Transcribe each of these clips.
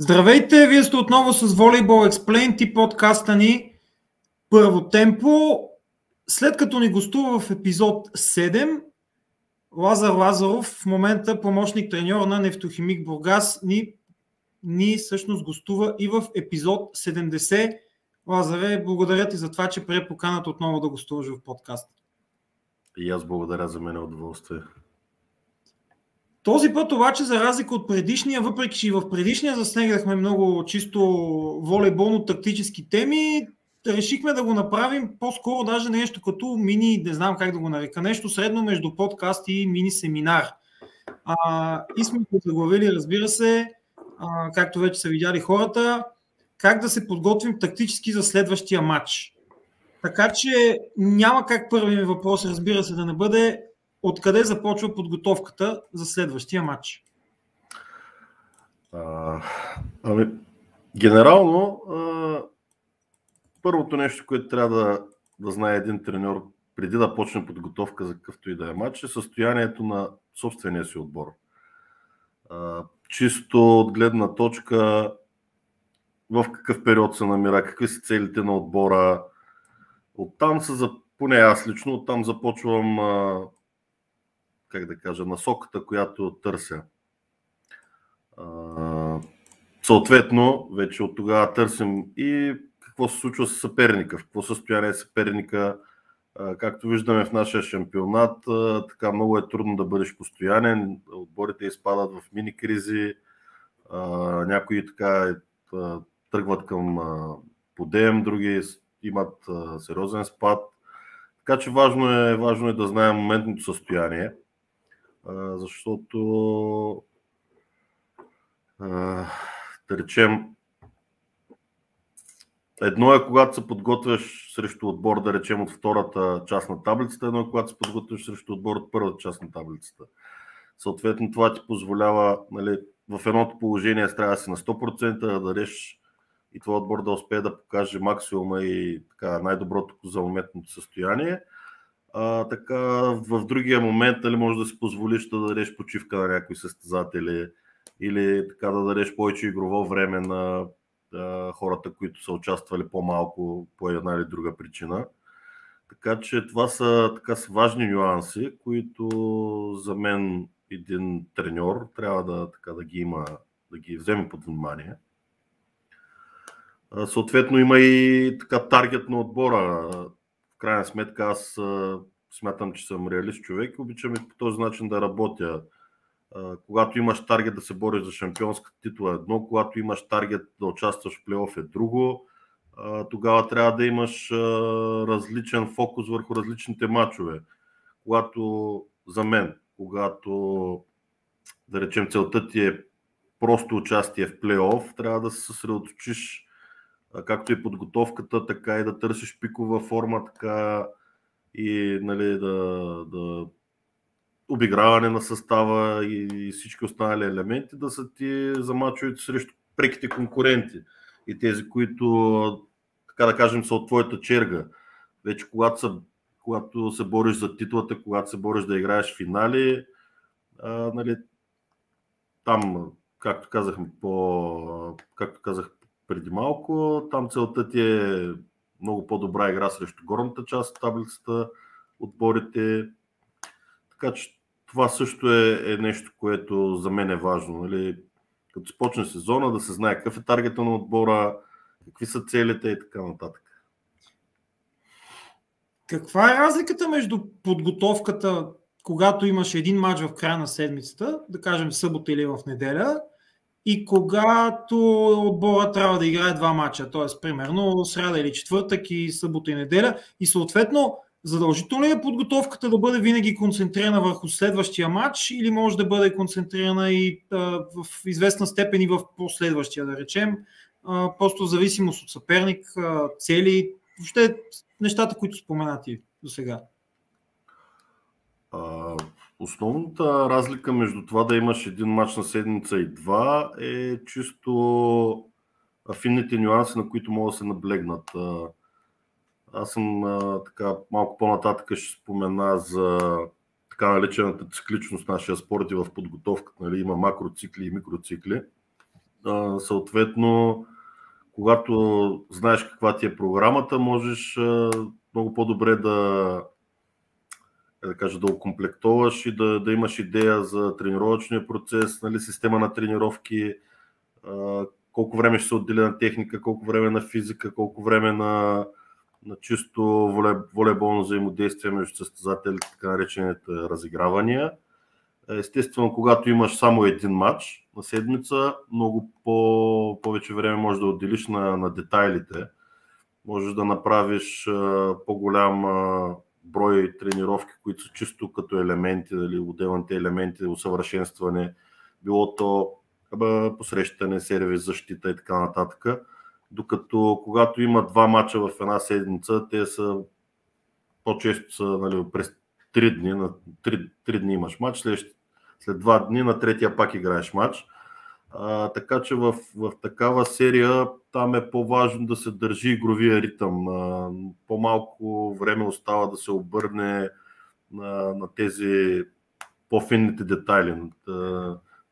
Здравейте, вие сте отново с Volleyball Explained и подкаста ни Първо темпо. След като ни гостува в епизод 7, Лазар Лазаров, в момента помощник треньор на Нефтохимик Бургас, ни, ни всъщност гостува и в епизод 70. Лазаре, благодаря ти за това, че прие поканата отново да гостуваш в подкаста. И аз благодаря за мен е удоволствие. Този път обаче, за разлика от предишния, въпреки че и в предишния заснегнахме много чисто волейболно-тактически теми, решихме да го направим по-скоро даже нещо като мини, не знам как да го нарека, нещо средно между подкаст и мини семинар. А, и сме заглавили, разбира се, а, както вече са видяли хората, как да се подготвим тактически за следващия матч. Така че няма как първият ми въпрос, разбира се, да не бъде откъде започва подготовката за следващия матч? А, ами, генерално, а, първото нещо, което трябва да, да знае един треньор преди да почне подготовка за какъвто и да е матч, е състоянието на собствения си отбор. А, чисто от гледна точка в какъв период се намира, какви са целите на отбора. Оттам за, поне аз лично, оттам започвам а, как да кажа, насоката, която търся. Съответно, вече от тогава търсим и какво се случва с съперника, в какво състояние е съперника. Както виждаме в нашия шампионат, така много е трудно да бъдеш постоянен. Отборите изпадат в мини кризи, някои така тръгват към подем, други имат сериозен спад. Така че важно е, важно е да знаем моментното състояние защото да речем едно е когато се подготвяш срещу отбор, да речем от втората част на таблицата, едно е когато се подготвяш срещу отбор от първата част на таблицата. Съответно това ти позволява нали, в едното положение трябва да си на 100% да дадеш и твой отбор да успее да покаже максимума и така, най-доброто за моментното състояние – а, така, в другия момент нали, може да си позволиш да дадеш почивка на някои състезатели или така да дадеш повече игрово време на а, хората, които са участвали по-малко по една или друга причина. Така че това са, така, са важни нюанси, които за мен един треньор трябва да, така, да ги има, да ги вземе под внимание. Съответно има и така таргет на отбора крайна сметка аз смятам, че съм реалист човек и обичам и по този начин да работя. Когато имаш таргет да се бориш за шампионска титла е едно, когато имаш таргет да участваш в плейоф е друго, тогава трябва да имаш различен фокус върху различните матчове. Когато за мен, когато да речем целта ти е просто участие в плейоф, трябва да се съсредоточиш както и подготовката, така и да търсиш пикова форма, така и нали, да, да обиграване на състава и, всички останали елементи да са ти за мачовете срещу преките конкуренти и тези, които, така да кажем, са от твоята черга. Вече когато, са, когато се бориш за титлата, когато се бориш да играеш финали, а, нали, там, както казахме, по, както казах преди малко. Там целта ти е много по-добра игра срещу горната част от таблицата, отборите. Така че това също е, е нещо, което за мен е важно. Нали? Като започне сезона, да се знае какъв е таргета на отбора, какви са целите и така нататък. Каква е разликата между подготовката, когато имаш един матч в края на седмицата, да кажем събота или в неделя, и когато отбора трябва да играе два мача, т.е. примерно сряда или четвъртък и събота и неделя и съответно задължително ли е подготовката да бъде винаги концентрирана върху следващия матч или може да бъде концентрирана и а, в известна степен и в последващия, да речем, а, просто в зависимост от съперник, а, цели, въобще нещата, които споменати до сега. Основната разлика между това да имаш един матч на седмица и два е чисто финните нюанси, на които могат да се наблегнат. Аз съм така малко по-нататък ще спомена за така наречената цикличност в нашия спорт и в подготовката. Нали? Има макроцикли и микроцикли. Съответно, когато знаеш каква ти е програмата, можеш много по-добре да, да, кажа, да окомплектоваш и да, да имаш идея за тренировъчния процес, нали, система на тренировки, колко време ще се отделя на техника, колко време на физика, колко време на, на чисто воле, волейболно взаимодействие между състезателите, така наречените разигравания. Естествено, когато имаш само един матч на седмица, много по- повече време можеш да отделиш на, на детайлите. Можеш да направиш а, по-голям а, брой тренировки, които са чисто като елементи, дали, отделните елементи, усъвършенстване, било то посрещане, сервис, защита и така нататък. Докато когато има два мача в една седмица, те са по-често са нали, през 3 дни, на 3, 3 дни имаш матч, след, след 2 дни на третия пак играеш матч. А, така че в, в такава серия там е по-важно да се държи игровия ритъм. По-малко време остава да се обърне на, на тези по-финните детайли.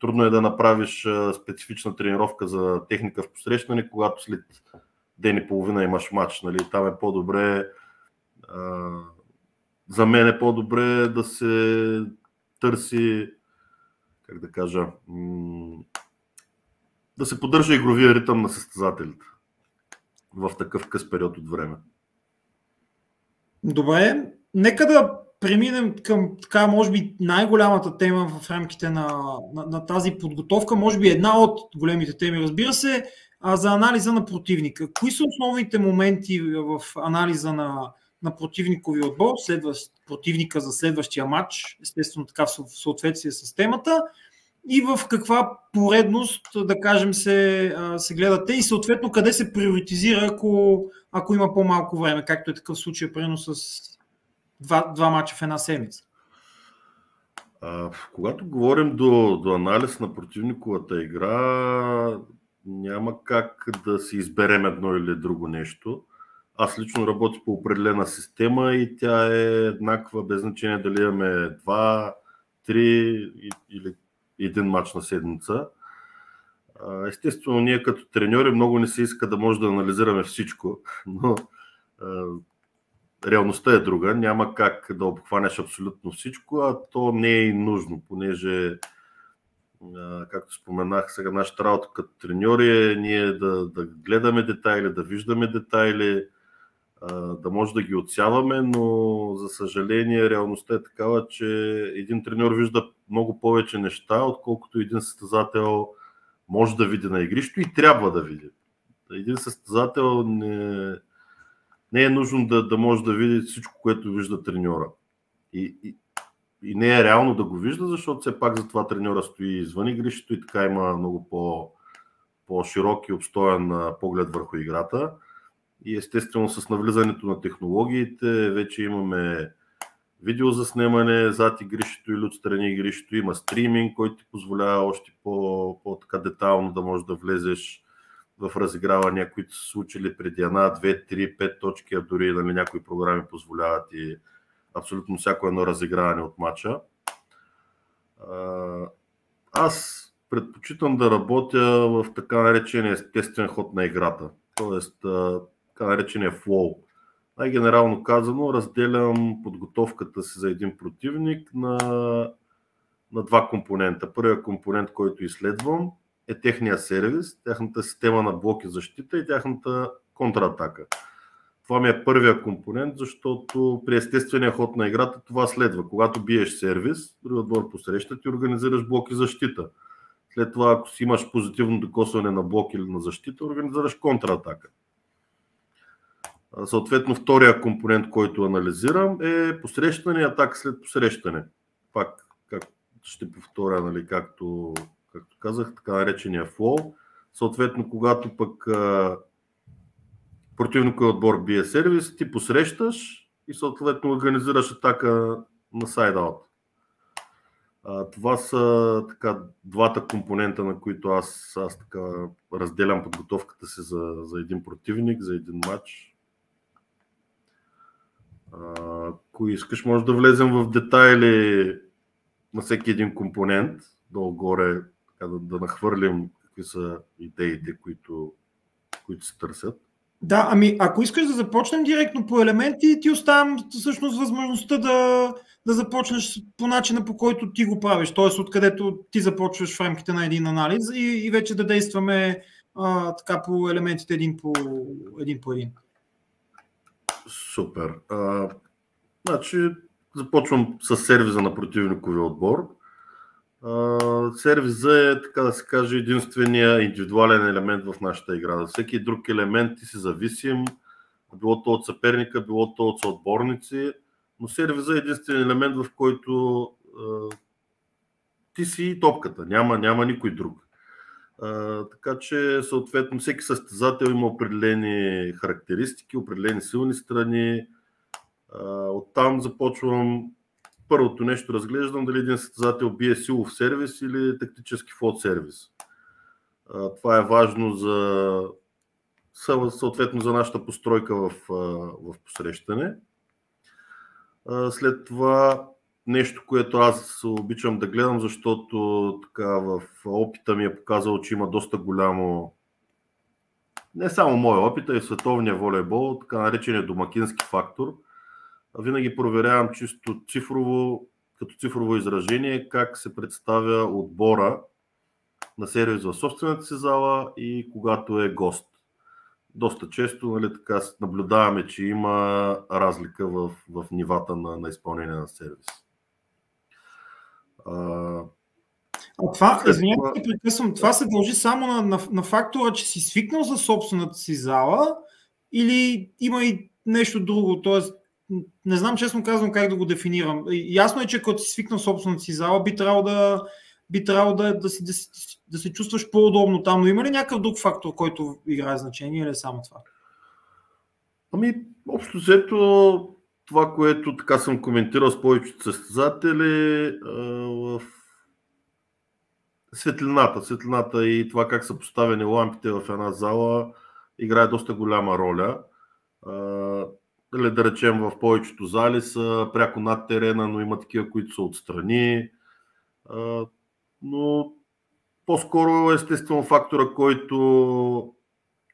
Трудно е да направиш специфична тренировка за техника в посрещане, когато след ден и половина имаш матч. Нали? Там е по-добре. За мен е по-добре да се търси, как да кажа, да се поддържа игровия ритъм на състезателите в такъв къс период от време. Добре, нека да преминем към така, може би, най-голямата тема в рамките на, на, на тази подготовка, може би една от големите теми, разбира се, а за анализа на противника. Кои са основните моменти в анализа на, на противникови отбор, следващ, противника за следващия матч, естествено така в съответствие с темата, и в каква поредност, да кажем, се, се гледате и съответно къде се приоритизира, ако, ако има по-малко време, както е такъв случай, примерно с два, два мача в една седмица? А, когато говорим до, до анализ на противниковата игра, няма как да си изберем едно или друго нещо. Аз лично работя по определена система и тя е еднаква, без значение дали имаме два, три или един матч на седмица. Естествено, ние като треньори много не се иска да може да анализираме всичко, но реалността е друга. Няма как да обхванеш абсолютно всичко, а то не е и нужно, понеже, както споменах, сега нашата работа като треньори е ние да, да гледаме детайли, да виждаме детайли, да може да ги отсяваме, но за съжаление реалността е такава, че един треньор вижда много повече неща, отколкото един състезател може да види на игрището и трябва да види. Един състезател не, не е нужно да, да може да види всичко, което вижда треньора. И, и, и не е реално да го вижда, защото все пак за това треньора стои извън игрището и така има много по, по-широк и обстоен поглед върху играта. И естествено с навлизането на технологиите вече имаме видео за снимане зад игрището или отстрани игрището, има стриминг, който ти позволява още по, по-така да можеш да влезеш в разигравания, които са случили преди една, две, три, пет точки, а дори нали, някои програми позволяват и абсолютно всяко едно разиграване от матча. Аз предпочитам да работя в така наречения естествен ход на играта, т.е. така наречения флоу. Най-генерално казано, разделям подготовката си за един противник на, на два компонента. Първият компонент, който изследвам, е техния сервис, тяхната система на блоки защита и тяхната контратака. Това ми е първия компонент, защото при естествения ход на играта това следва. Когато биеш сервис, друг отбор посреща ти организираш блоки защита. След това, ако си имаш позитивно докосване на блок или на защита, организираш контратака. Съответно, втория компонент, който анализирам е посрещане и атака след посрещане. Пак, как ще повторя, нали, както както казах, така наречения флоу. Съответно, когато пък а, противниковия отбор бие сервис, ти посрещаш и съответно организираш атака на сайд-аут. Това са така, двата компонента, на които аз, аз така разделям подготовката си за, за един противник, за един матч. Ако искаш, може да влезем в детайли на всеки един компонент, долу-горе да, да нахвърлим какви са идеите, които, които се търсят. Да, ами ако искаш да започнем директно по елементи, ти оставям всъщност възможността да, да започнеш по начина по който ти го правиш, т.е. откъдето ти започваш в рамките на един анализ и, и вече да действаме а, така по елементите един по един. По един. Супер. А, значи, започвам с сервиза на противниковия отбор. А, сервиза е, така да се каже, единствения индивидуален елемент в нашата игра. За всеки друг елемент ти си зависим, било то от съперника, било то от съотборници, но сервиза е единствен елемент, в който а, ти си топката, няма, няма никой друг. Така че, съответно, всеки състезател има определени характеристики, определени силни страни. А, оттам започвам първото нещо, разглеждам дали един състезател бие силов сервис или тактически флот сервис. А, това е важно за съответно за нашата постройка в, в посрещане. След това нещо, което аз обичам да гледам, защото така в опита ми е показал, че има доста голямо не само моя опит, а и световния волейбол, така наречения домакински фактор. Винаги проверявам чисто цифрово, като цифрово изражение, как се представя отбора на сервис в собствената си зала и когато е гост. Доста често нали, така, наблюдаваме, че има разлика в, в нивата на, на изпълнение на сервис. А това, извинявайте, прекъсвам, това се дължи само на, на, на фактора, че си свикнал за собствената си зала или има и нещо друго? Тоест, не знам честно казвам как да го дефинирам. Ясно е, че като си свикнал собствената си зала, би трябвало да, би трябвало да, да, си, да, си, да се чувстваш по-удобно там, но има ли някакъв друг фактор, който играе значение или е само това? Ами, общо взето, това, което така съм коментирал с повечето състезатели, в светлината, светлината и това как са поставени лампите в една зала играе доста голяма роля. Дали да речем в повечето зали са пряко над терена, но има такива, които са отстрани. Но по-скоро естествено фактора, който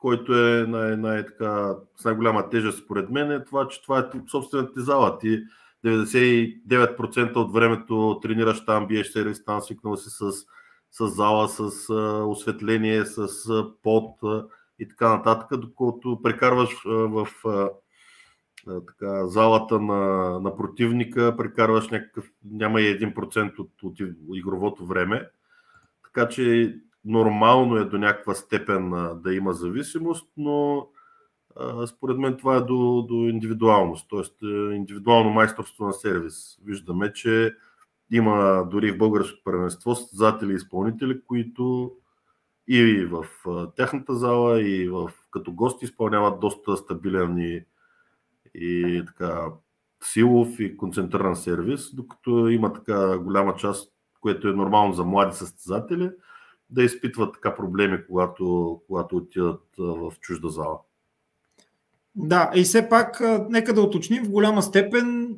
който е най- най- така, с най-голяма тежест според мен е това, че това е собствената ти зала. Ти 99% от времето тренираш там, биеш сервис там, свикнал си с, с зала, с а, осветление, с а, пот а, и така нататък, докато прекарваш а, в а, така, залата на, на противника, прекарваш някакъв, няма и 1% от, от игровото време. Така че нормално е до някаква степен да има зависимост, но според мен това е до, до индивидуалност, т.е. индивидуално майсторство на сервис. Виждаме, че има дори в българското първенство състезатели и изпълнители, които и в тяхната зала, и в, като гости изпълняват доста стабилен и, и така силов и концентриран сервис, докато има така голяма част, което е нормално за млади състезатели, да изпитват така проблеми, когато, когато отидат в чужда зала. Да, и все пак, нека да уточним, в голяма степен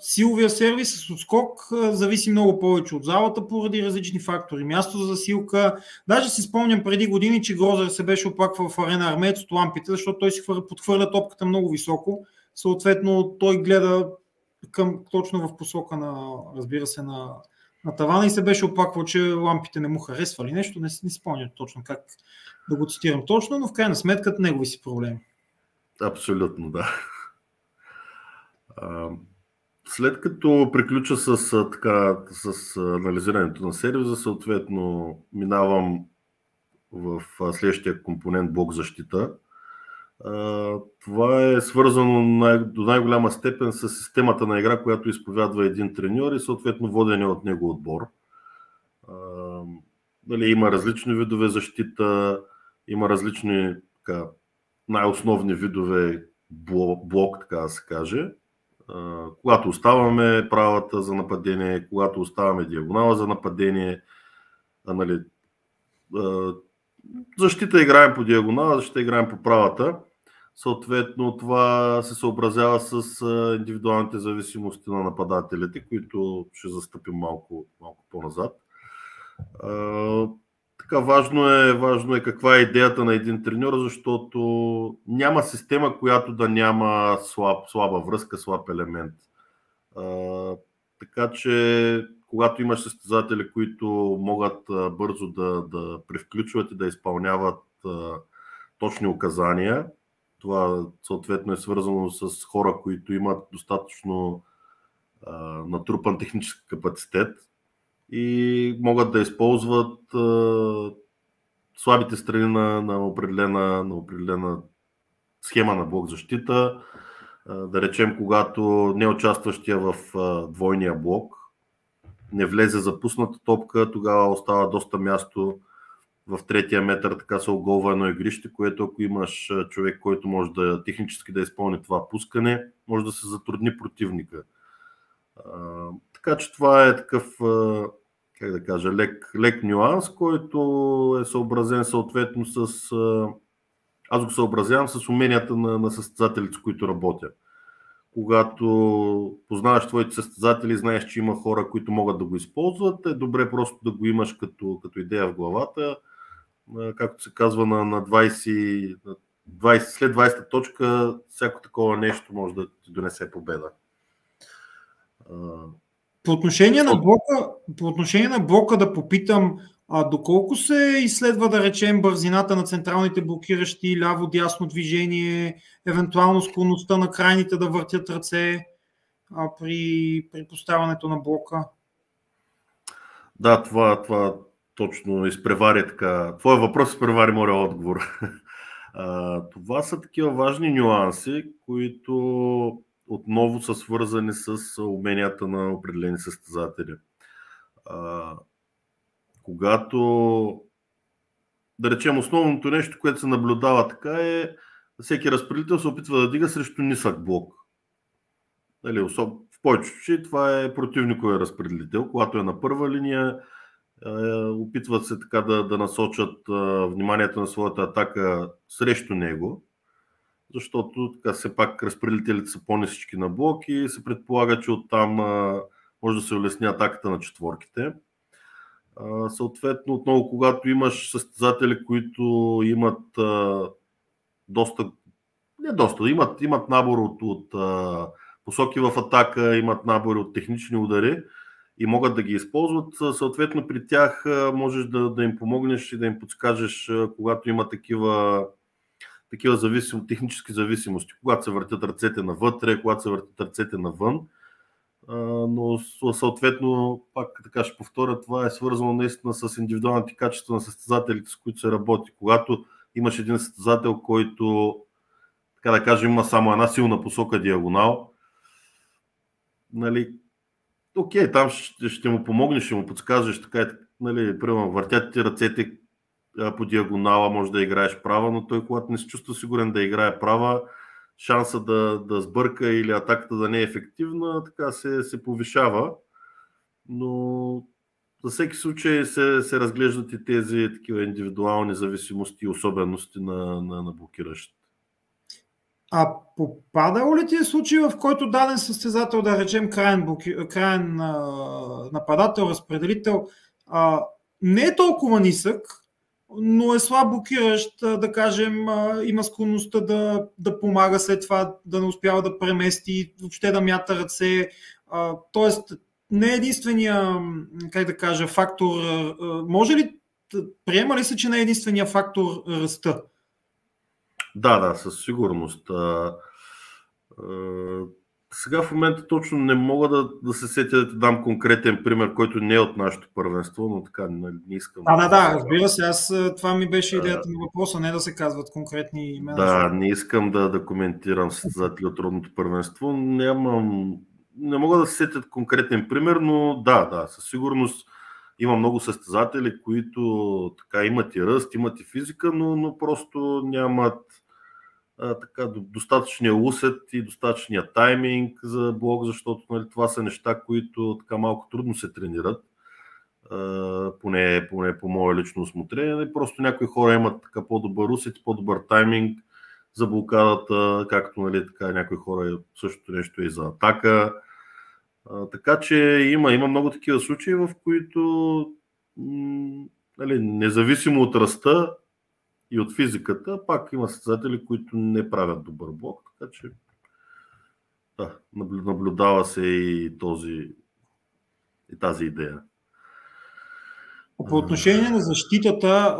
силовия сервис с отскок зависи много повече от залата поради различни фактори. Място за засилка. Даже си спомням преди години, че Грозър се беше оплаквал в арена Армеец от лампите, защото той си подхвърля топката много високо. Съответно, той гледа към, точно в посока на, разбира се, на, на тавана и се беше оплаквал, че лампите не му харесвали нещо. Не, не спомням точно как да го цитирам точно, но в крайна сметка негови си проблеми. Абсолютно, да. След като приключа с, така, с анализирането на сервиза, съответно минавам в следващия компонент блок защита. Това е свързано до най-голяма степен с системата на игра, която изповядва един треньор и съответно водения от него отбор. Дали, има различни видове защита, има различни така, най-основни видове блок, така да се каже. Когато оставаме правата за нападение, когато оставаме диагонала за нападение, нали, защита играем по диагонала, защита играем по правата. Съответно, това се съобразява с индивидуалните зависимости на нападателите, които ще застъпим малко, малко по-назад. така важно е, важно е каква е идеята на един треньор, защото няма система, която да няма слаб, слаба връзка, слаб елемент. А, така че, когато имаш състезатели, които могат бързо да, да превключват и да изпълняват а, точни указания, това съответно е свързано с хора, които имат достатъчно а, натрупан технически капацитет и могат да използват а, слабите страни на, на, определена, на определена схема на блок защита. А, да речем, когато не участващия в а, двойния блок не влезе запусната топка, тогава остава доста място в третия метър така се оголва едно игрище, което ако имаш човек, който може да технически да изпълни това пускане, може да се затрудни противника. Така че това е такъв, как да кажа, лек, лек нюанс, който е съобразен съответно с. Аз го съобразявам с уменията на, на състезателите, с които работя. Когато познаваш твоите състезатели, знаеш, че има хора, които могат да го използват, е добре просто да го имаш като, като идея в главата както се казва, на, на 20, 20, след 20-та точка, всяко такова нещо може да ти донесе победа. По отношение, на блока, по отношение на блока да попитам, а доколко се изследва, да речем, бързината на централните блокиращи, ляво-дясно движение, евентуално склонността на крайните да въртят ръце а, при, при поставянето на блока? Да, това, това точно изпревари така. Твоя въпрос изпревари моя отговор. А, това са такива важни нюанси, които отново са свързани с уменията на определени състезатели. А, когато, да речем, основното нещо, което се наблюдава така е, всеки разпределител се опитва да дига срещу нисък блок. Дали, особ... В повечето случаи това е противниковия разпределител, когато е на първа линия, опитват се така да, да насочат вниманието на своята атака срещу него, защото така все пак разпределителите са по-нисички на блок и се предполага, че оттам може да се улесни атаката на четворките. Съответно, отново, когато имаш състезатели, които имат доста, не доста, имат, имат набор от, от посоки в атака, имат набори от технични удари, и могат да ги използват. Съответно, при тях можеш да, да им помогнеш и да им подскажеш, когато има такива, такива зависим, технически зависимости, когато се въртят ръцете навътре, когато се въртят ръцете навън. Но съответно, пак така ще повторя, това е свързано наистина с индивидуалните качества на състезателите, с които се работи. Когато имаш един състезател, който, така да кажем, има само една силна посока диагонал, нали, окей, там ще, ще му помогнеш, ще му подскажеш, така нали, примерно, въртят ти ръцете по диагонала, може да играеш права, но той, когато не се чувства сигурен да играе права, шанса да, да сбърка или атаката да не е ефективна, така се, се повишава. Но за всеки случай се, се разглеждат и тези такива индивидуални зависимости и особености на, на, на блокиращите. А попадало ли ти е случай, в който даден състезател, да речем крайен, буки, крайен а, нападател, разпределител, а, не е толкова нисък, но е слаб блокиращ, да кажем, а, има склонността да, да помага след това, да не успява да премести, въобще да мята ръце. А, тоест, не е единствения, как да кажа, фактор. А, може ли, приема ли се, че не е единствения фактор ръста? Да, да, със сигурност. А, а, сега в момента точно не мога да, да се сетя да ти дам конкретен пример, който не е от нашето първенство, но така не, не искам. А, да, да, разбира се, аз това ми беше идеята на въпроса, не да се казват конкретни имена. Да, не искам да, да коментирам състезатели от родното първенство. Нямам, не мога да се сетят конкретен пример, но да, да, със сигурност има много състезатели, които така имат и ръст, имат и физика, но, но просто нямат така, достатъчния усет и достатъчния тайминг за блок, защото нали, това са неща, които така малко трудно се тренират. Поне, поне по мое лично осмотрение. Нали, просто някои хора имат така по-добър усет, по-добър тайминг за блокадата, както нали, така, някои хора същото нещо и за атака. Така че има, има много такива случаи, в които нали, независимо от ръста и от физиката, пак има състезатели, които не правят добър блок, така че да, наблюдава се и, този, и тази идея. По отношение на защитата,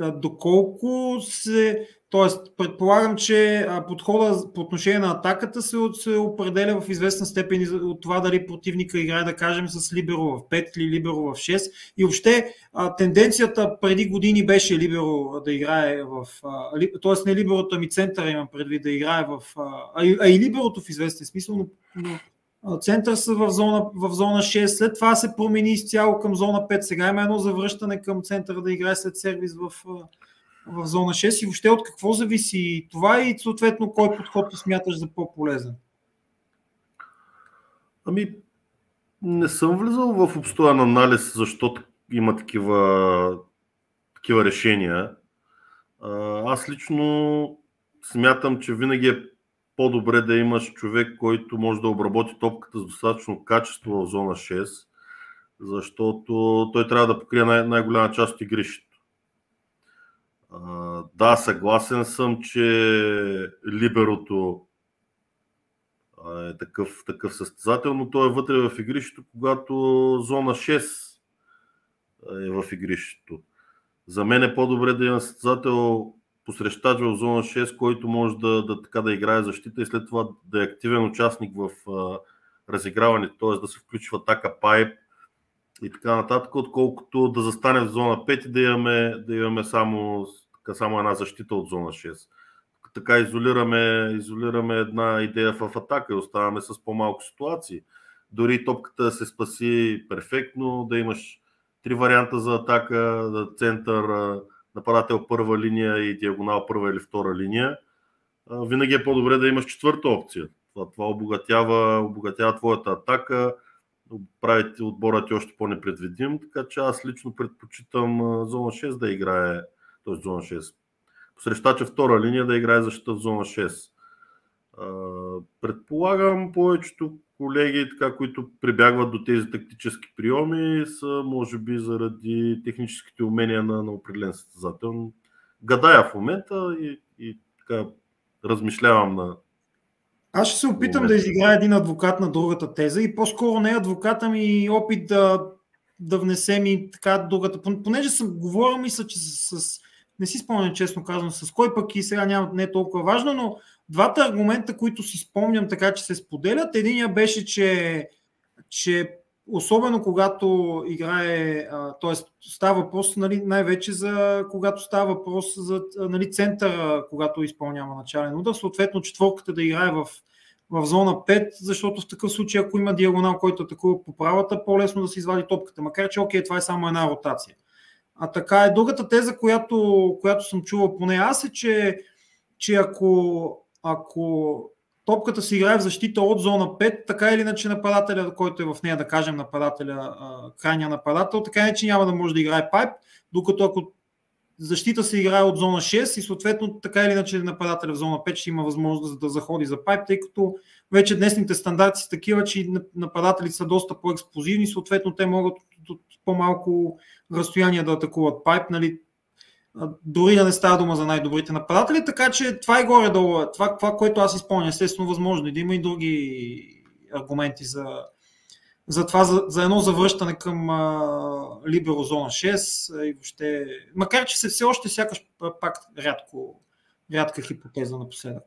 доколко се Тоест, предполагам, че подхода по отношение на атаката се, се определя в известна степен от това дали противника играе, да кажем, с Либеро в 5 или Либеро в 6. И въобще тенденцията преди години беше Либеро да играе в... Тоест не Либерото, ами центъра имам предвид да играе в... А и Либерото в известен смисъл, но, но център са в зона, в зона 6, след това се промени изцяло към зона 5. Сега има едно завръщане към центъра да играе след сервис в, в зона 6 и въобще от какво зависи това и съответно кой подход ти смяташ за по-полезен? Ами, не съм влизал в обстоен анализ, защото има такива, такива решения. Аз лично смятам, че винаги е по-добре да имаш човек, който може да обработи топката с достатъчно качество в зона 6, защото той трябва да покрие най- най-голяма част от игрището. Да, съгласен съм, че Либерото е такъв, такъв състезател, но той е вътре в игрището, когато зона 6 е в игрището. За мен е по-добре да има състезател посрещач в зона 6, който може да, да, така, да играе защита и след това да е активен участник в а, разиграването, т.е. да се включва така пайп и така нататък, отколкото да застане в зона 5 и да имаме, да имаме само само една защита от зона 6. Така изолираме, изолираме една идея в атака и оставаме с по-малко ситуации. Дори топката да се спаси перфектно, да имаш три варианта за атака, център, нападател първа линия и диагонал първа или втора линия. Винаги е по-добре да имаш четвърта опция. Това, това обогатява, обогатява твоята атака, прави отбора ти още по-непредвидим, така че аз лично предпочитам зона 6 да играе т.е. зона 6. Посрещача втора линия да играе защита в зона 6. Предполагам, повечето колеги, така, които прибягват до тези тактически приеми, са може би заради техническите умения на, на определен състезател. Гадая в момента и, и така размишлявам на. Аз ще се опитам да изиграя един адвокат на другата теза и по-скоро не адвоката ми опит да, да внесем и така другата. Понеже съм говорил, мисля, че с, с не си спомням честно казвам с кой пък и сега няма, не е толкова важно, но двата аргумента, които си спомням така, че се споделят, единия беше, че, че особено когато играе, т.е. става въпрос нали, най-вече за когато става въпрос за нали, центъра, когато изпълнява начален удар, съответно четворката да играе в, в зона 5, защото в такъв случай, ако има диагонал, който атакува по правата, по-лесно да се извади топката. Макар че, окей, това е само една ротация. А така е. Другата теза, която, която съм чувал поне аз е, че, че ако, ако топката се играе в защита от зона 5, така или иначе нападателя, който е в нея, да кажем нападателя, крайния нападател, така иначе няма да може да играе пайп, докато ако защита се играе от зона 6 и съответно така или иначе нападателя в зона 5 ще има възможност да заходи за пайп, тъй като вече днесните стандарти са такива, че нападателите са доста по-експлозивни, съответно те могат от по-малко разстояние да атакуват пайп, нали, дори да не става дума за най-добрите нападатели, така че това е горе-долу, това, това което аз изпълня, естествено възможно и да има и други аргументи за, за това, за, за едно завръщане към а, Либеро зона 6 и въобще, макар че се все още сякаш пак рядко, рядка хипотеза напоследък.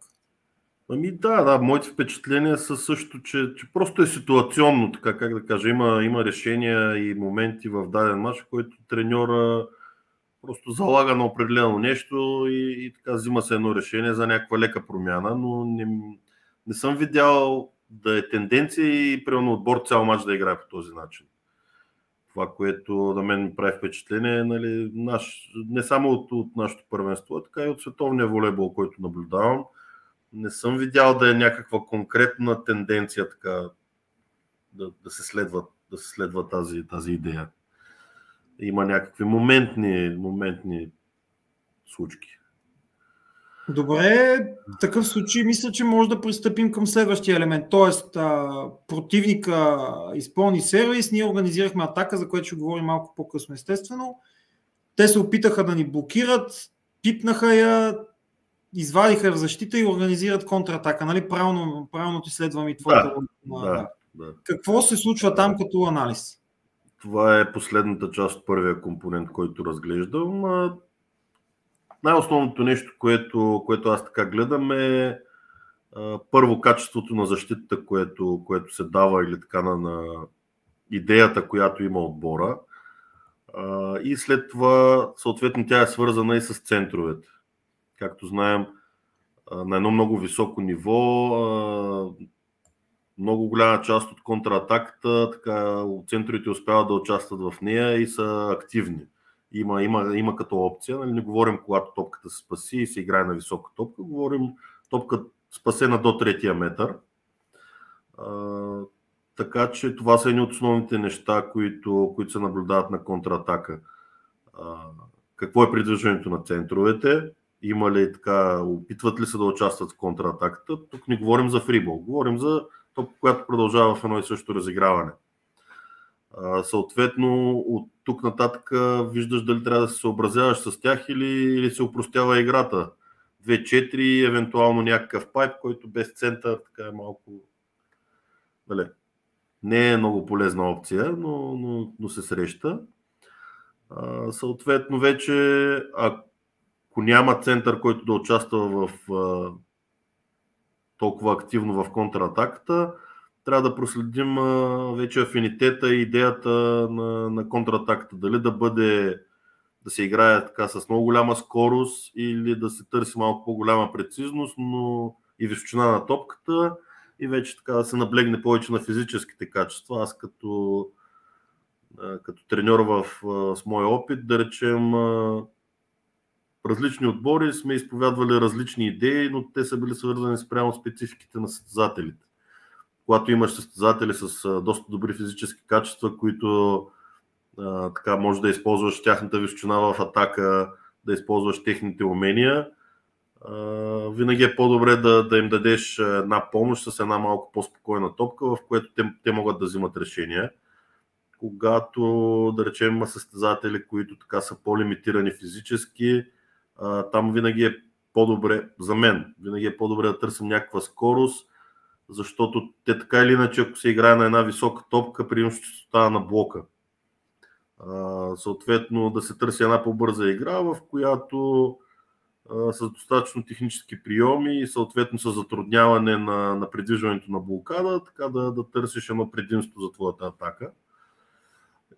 Ами да, да, моите впечатления са също, че, че просто е ситуационно, така как да кажа. Има, има решения и моменти в даден матч, в който треньора просто залага на определено нещо и, и така взима се едно решение за някаква лека промяна, но не, не съм видял да е тенденция и примерно отбор цял матч да играе по този начин. Това, което на мен ми прави впечатление е нали, наш, не само от, от нашето първенство, а така и от световния волейбол, който наблюдавам – не съм видял да е някаква конкретна тенденция така да, да, се, следва, да се следва тази, тази идея. Има някакви моментни, моментни случки. Добре, в такъв случай мисля, че може да пристъпим към следващия елемент. Тоест, противника изпълни сервис, ние организирахме атака, за което ще говорим малко по-късно, естествено. те се опитаха да ни блокират, пипнаха я, извадиха в защита и организират контратака. Нали? Правилно, правилно ти следвам и твоята да, да, да. Какво се случва там като анализ? Това е последната част от първия компонент, който разглеждам. Най-основното нещо, което, което аз така гледам е първо качеството на защитата, което, което се дава или така на, на идеята, която има отбора. И след това, съответно, тя е свързана и с центровете. Както знаем, на едно много високо ниво, много голяма част от контратаката, така, центровете успяват да участват в нея и са активни. Има, има, има като опция. Нали, не говорим когато топката се спаси и се играе на висока топка, говорим топка спасена до третия метър. А, така че това са едни от основните неща, които, които се наблюдават на контратака. А, какво е придвижването на центровете? Има ли така, опитват ли се да участват в контратаката? Тук не говорим за фрибол, говорим за топка, която продължава в едно и също разиграване. Съответно, от тук нататък виждаш дали трябва да се съобразяваш с тях или, или се упростява играта. 2-4, евентуално някакъв пайп, който без център така е малко. Дали, не е много полезна опция, но, но, но се среща. А, съответно, вече ако няма център, който да участва в а, толкова активно в контратаката, трябва да проследим вече афинитета и идеята на, на контратаката. Дали да бъде да се играе така с много голяма скорост или да се търси малко по-голяма прецизност, но и височина на топката и вече така да се наблегне повече на физическите качества. Аз като, като треньор в, с моя опит, да речем, различни отбори сме изповядвали различни идеи, но те са били свързани с прямо спецификите на състезателите. Когато имаш състезатели с доста добри физически качества, които а, така може да използваш тяхната височина в атака, да използваш техните умения. А, винаги е по-добре да, да им дадеш една помощ с една малко по-спокойна топка, в което те, те могат да взимат решения. Когато, да речем, има състезатели, които така са по-лимитирани физически, а, там винаги е по-добре, за мен, винаги е по-добре да търсим някаква скорост, защото те така или иначе, ако се играе на една висока топка, преимуществото става на блока. Съответно да се търси една по-бърза игра, в която с достатъчно технически приеми и съответно с затрудняване на, на придвижването на блокада, така да, да търсиш едно предимство за твоята атака.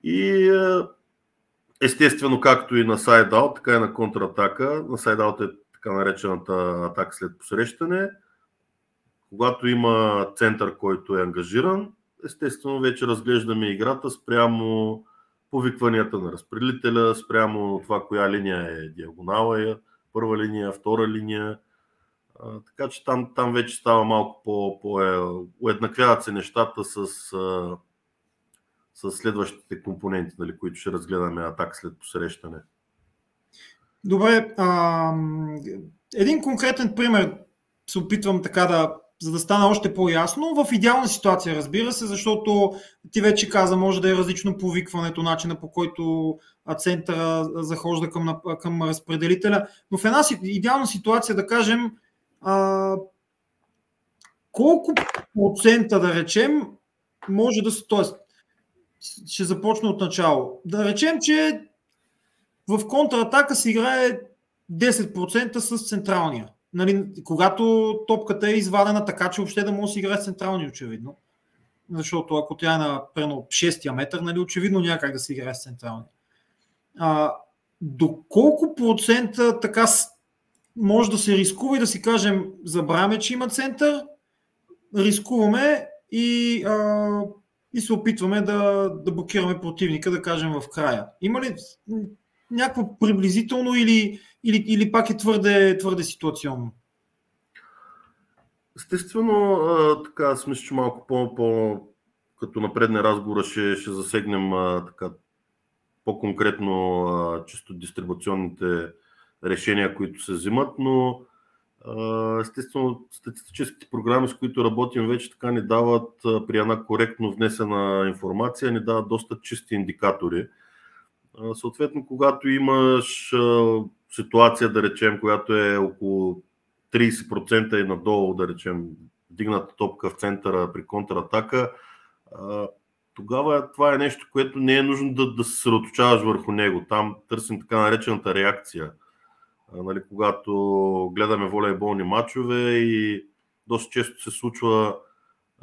И естествено, както и на сайдаут, така и на контратака, на сайдаут е така наречената атака след посрещане, когато има център, който е ангажиран, естествено вече разглеждаме играта спрямо повикванията на разпределителя, спрямо това коя линия е диагонала, е първа линия, втора линия. А, така че там, там вече става малко по, по е, уеднаквяват се нещата с, а, с следващите компоненти, нали, които ще разгледаме атак след посрещане. Добре, а, един конкретен пример се опитвам така да за да стане още по-ясно. В идеална ситуация, разбира се, защото ти вече каза, може да е различно повикването, начина по който центъра захожда към, към разпределителя. Но в една идеална ситуация, да кажем, а, колко процента, да речем, може да се. Тоест, ще започна от начало. Да речем, че в контратака се играе 10% с централния нали, когато топката е извадена така, че въобще да може да си играе централни, очевидно. Защото ако тя е на прено 6 метър, нали, очевидно някак да се играе с централни. А, до колко процента така може да се рискува и да си кажем, забравяме, че има център, рискуваме и, а, и се опитваме да, да блокираме противника, да кажем в края. Има ли някакво приблизително или, или, или пак е твърде, твърде ситуационно? Естествено, така, аз мисля, че малко по, по като напредне разговора ще, ще засегнем така, по-конкретно чисто дистрибуционните решения, които се взимат, но естествено статистическите програми, с които работим вече така ни дават при една коректно внесена информация, ни дават доста чисти индикатори Съответно, когато имаш ситуация, да речем, която е около 30% и надолу, да речем, дигната топка в центъра при контратака, тогава това е нещо, което не е нужно да, да се съсредоточаваш върху него. Там търсим така наречената реакция. нали, когато гледаме волейболни матчове и доста често се случва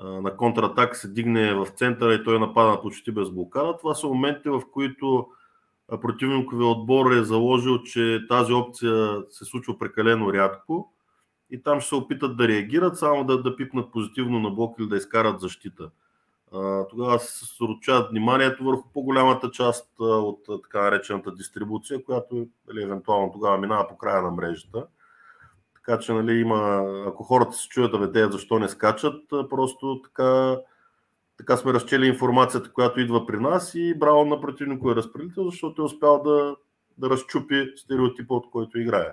на контратак се дигне в центъра и той напада почти без блокада. Това са моменти, в които противниковия отбор е заложил, че тази опция се случва прекалено рядко и там ще се опитат да реагират, само да, да пипнат позитивно на блок или да изкарат защита. Тогава се съсредоточават вниманието върху по-голямата част от така наречената дистрибуция, която нали, евентуално тогава минава по края на мрежата. Така че, нали, има, ако хората се чуят да те защо не скачат, просто така, така сме разчели информацията, която идва при нас и браво на противнико е разпределител, защото е успял да, да разчупи стереотипа, от който играе.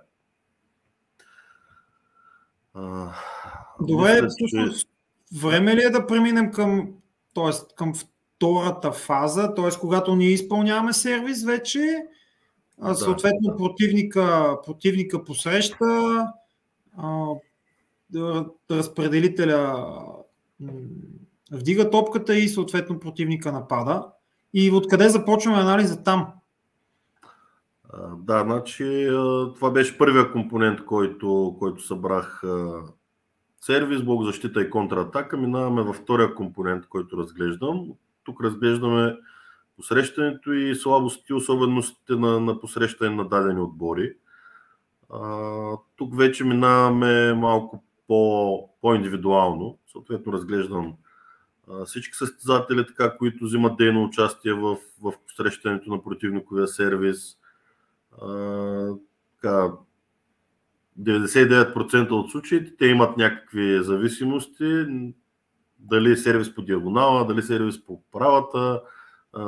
Добре, мисля, че... време ли е да преминем към, т.е. към втората фаза, т.е. когато ние изпълняваме сервис вече, да, съответно да. противника, противника посреща, разпределителя вдига топката и съответно противника напада. И откъде започваме анализа там? Да, значи това беше първия компонент, който, който събрах сервис, блок защита и контратака. Минаваме във втория компонент, който разглеждам. Тук разглеждаме посрещането и слабости, особеностите на, на посрещане на дадени отбори. А, тук вече минаваме малко по, по-индивидуално. Съответно разглеждам всички състезатели, така, които взимат дейно участие в, в посрещането на противниковия сервис. Така, 99% от случаите те имат някакви зависимости. Дали сервис по диагонала, дали сервис по правата,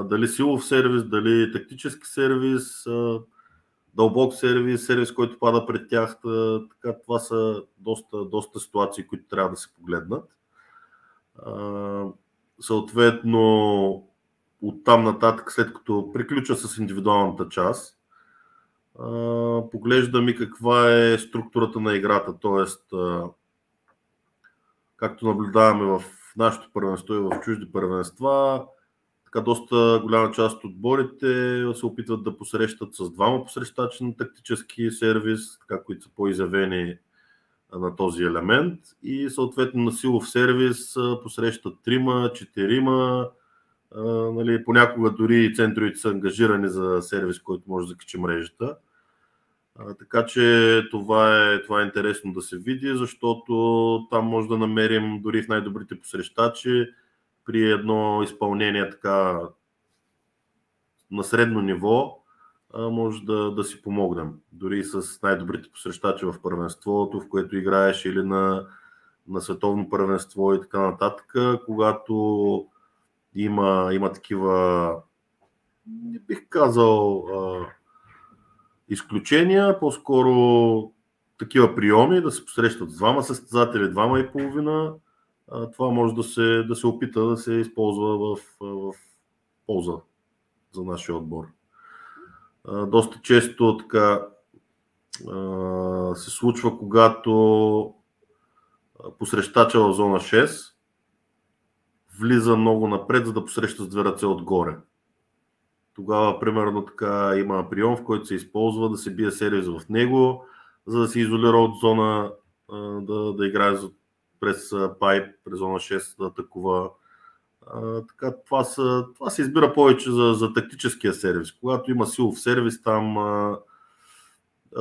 дали силов сервис, дали тактически сервис дълбок сервис, сервис, който пада пред тях. Така, това са доста, доста ситуации, които трябва да се погледнат. Съответно, от там нататък, след като приключа с индивидуалната част, поглеждам и каква е структурата на играта, т.е. както наблюдаваме в нашето първенство и в чужди първенства, така доста голяма част от отборите се опитват да посрещат с двама посрещачи на тактически сервис, така, които са по-изявени на този елемент и съответно на силов сервис посрещат трима, четирима, нали, понякога дори центровите са ангажирани за сервис, който може да качи мрежата. Така че това е, това е интересно да се види, защото там може да намерим дори в най-добрите посрещачи при едно изпълнение така на средно ниво, може да, да си помогнем. Дори с най-добрите посрещачи в първенството, в което играеш или на, на световно първенство и така нататък, когато има, има такива, не бих казал, изключения, по-скоро такива приеми, да се посрещат с двама състезатели, двама и половина, това може да се, да се опита да се използва в, в полза за нашия отбор. Доста често така се случва, когато посрещача в зона 6 влиза много напред, за да посреща с две ръце отгоре. Тогава, примерно, така има прием, в който се използва да се бие сервис в него, за да се изолира от зона, да, да играе през пайп, през зона 6 да атакува. Така, това, са, това се избира повече за, за тактическия сервис. Когато има силов сервис, там а,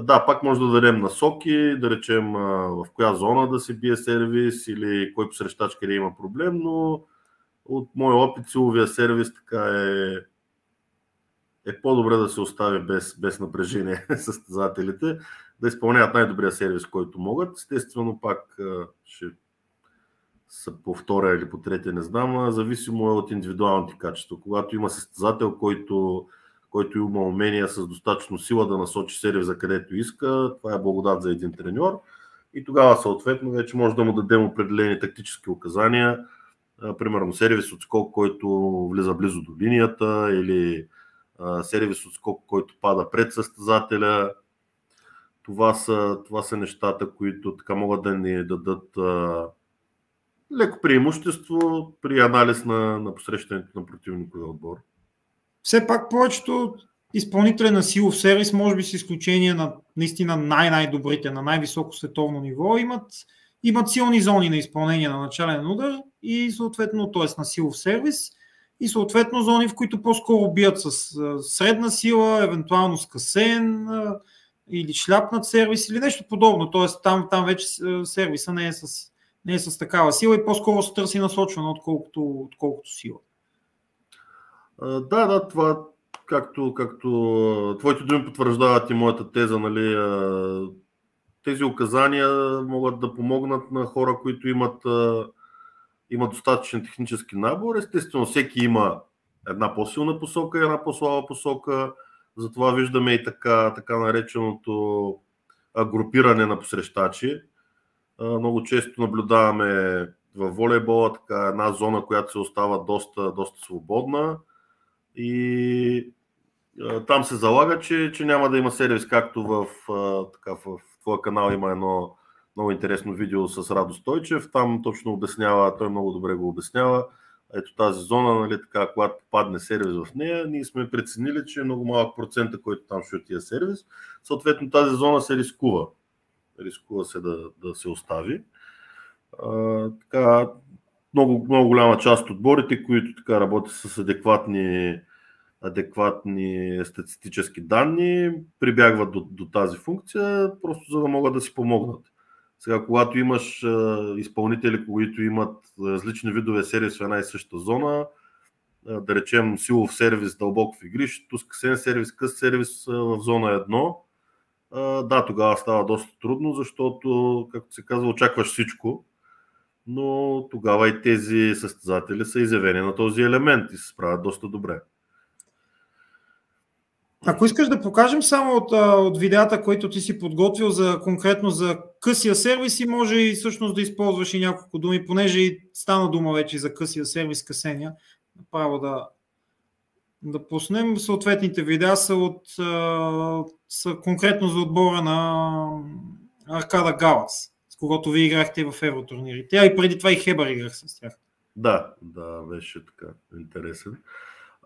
да, пак може да дадем насоки, да речем а, в коя зона да се бие сервис или кой посрещач къде има проблем, но от моя опит силовия сервис така е, е по-добре да се остави без, без напрежение състезателите, да изпълняват най-добрия сервис, който могат. Естествено, пак ще са по втория или по третия, не знам, зависимо е от индивидуалните качества. Когато има състезател, който, който има умения с достатъчно сила да насочи сервис за където иска, това е благодат за един треньор. И тогава съответно вече може да му дадем определени тактически указания, примерно сервис от скок, който влиза близо до линията или сервис от скок, който пада пред състезателя. Това са, това са нещата, които така могат да ни дадат леко преимущество при анализ на, на посрещането на противниковия отбор. Все пак повечето изпълнители на силов сервис, може би с изключение на наистина най-най-добрите, на най-високо световно ниво, имат, имат силни зони на изпълнение на начален удар и съответно, т.е. на силов сервис и съответно зони, в които по-скоро бият с средна сила, евентуално с касен или шляпнат сервис или нещо подобно. Т.е. там, там вече сервиса не е, с, не е с такава сила и по-скоро се търси насочване, отколкото, отколкото сила. Да, да, това, както, както твоите думи потвърждават и моята теза, нали, тези указания могат да помогнат на хора, които имат, имат достатъчен технически набор. Естествено, всеки има една по-силна посока и една по-слаба посока. Затова виждаме и така, така нареченото групиране на посрещачи. Много често наблюдаваме в волейбола така една зона, която се остава доста, доста свободна и там се залага, че, че няма да има сервис, както в, така, в твоя канал има едно много интересно видео с Радо Стойчев. Там точно обяснява, той много добре го обяснява. Ето тази зона, нали, така, когато падне сервис в нея, ние сме преценили, че е много малък процента, който там ще отиде сервис. Съответно тази зона се рискува. Рискува се да, да се остави. А, така, много, много голяма част от отборите, които така работят с адекватни адекватни статистически данни, прибягват до, до тази функция, просто за да могат да си помогнат. Сега, когато имаш а, изпълнители, които имат различни видове сервис в една и съща зона, а, да речем силов сервис дълбоко в игрището, скъсен сервис, къс сервис а, в зона 1, а, да, тогава става доста трудно, защото, както се казва, очакваш всичко, но тогава и тези състезатели са изявени на този елемент и се справят доста добре. Ако искаш да покажем само от, от видеята, които ти си подготвил за конкретно за късия сервис и може и всъщност да използваш и няколко думи, понеже и стана дума вече за късия сервис, късения, направо да, да пуснем. Съответните видеа са, от, са конкретно за отбора на Аркада Галац, с когото ви играхте в евротурнирите. А и преди това и Хебър играх с тях. Да, да, беше така интересен.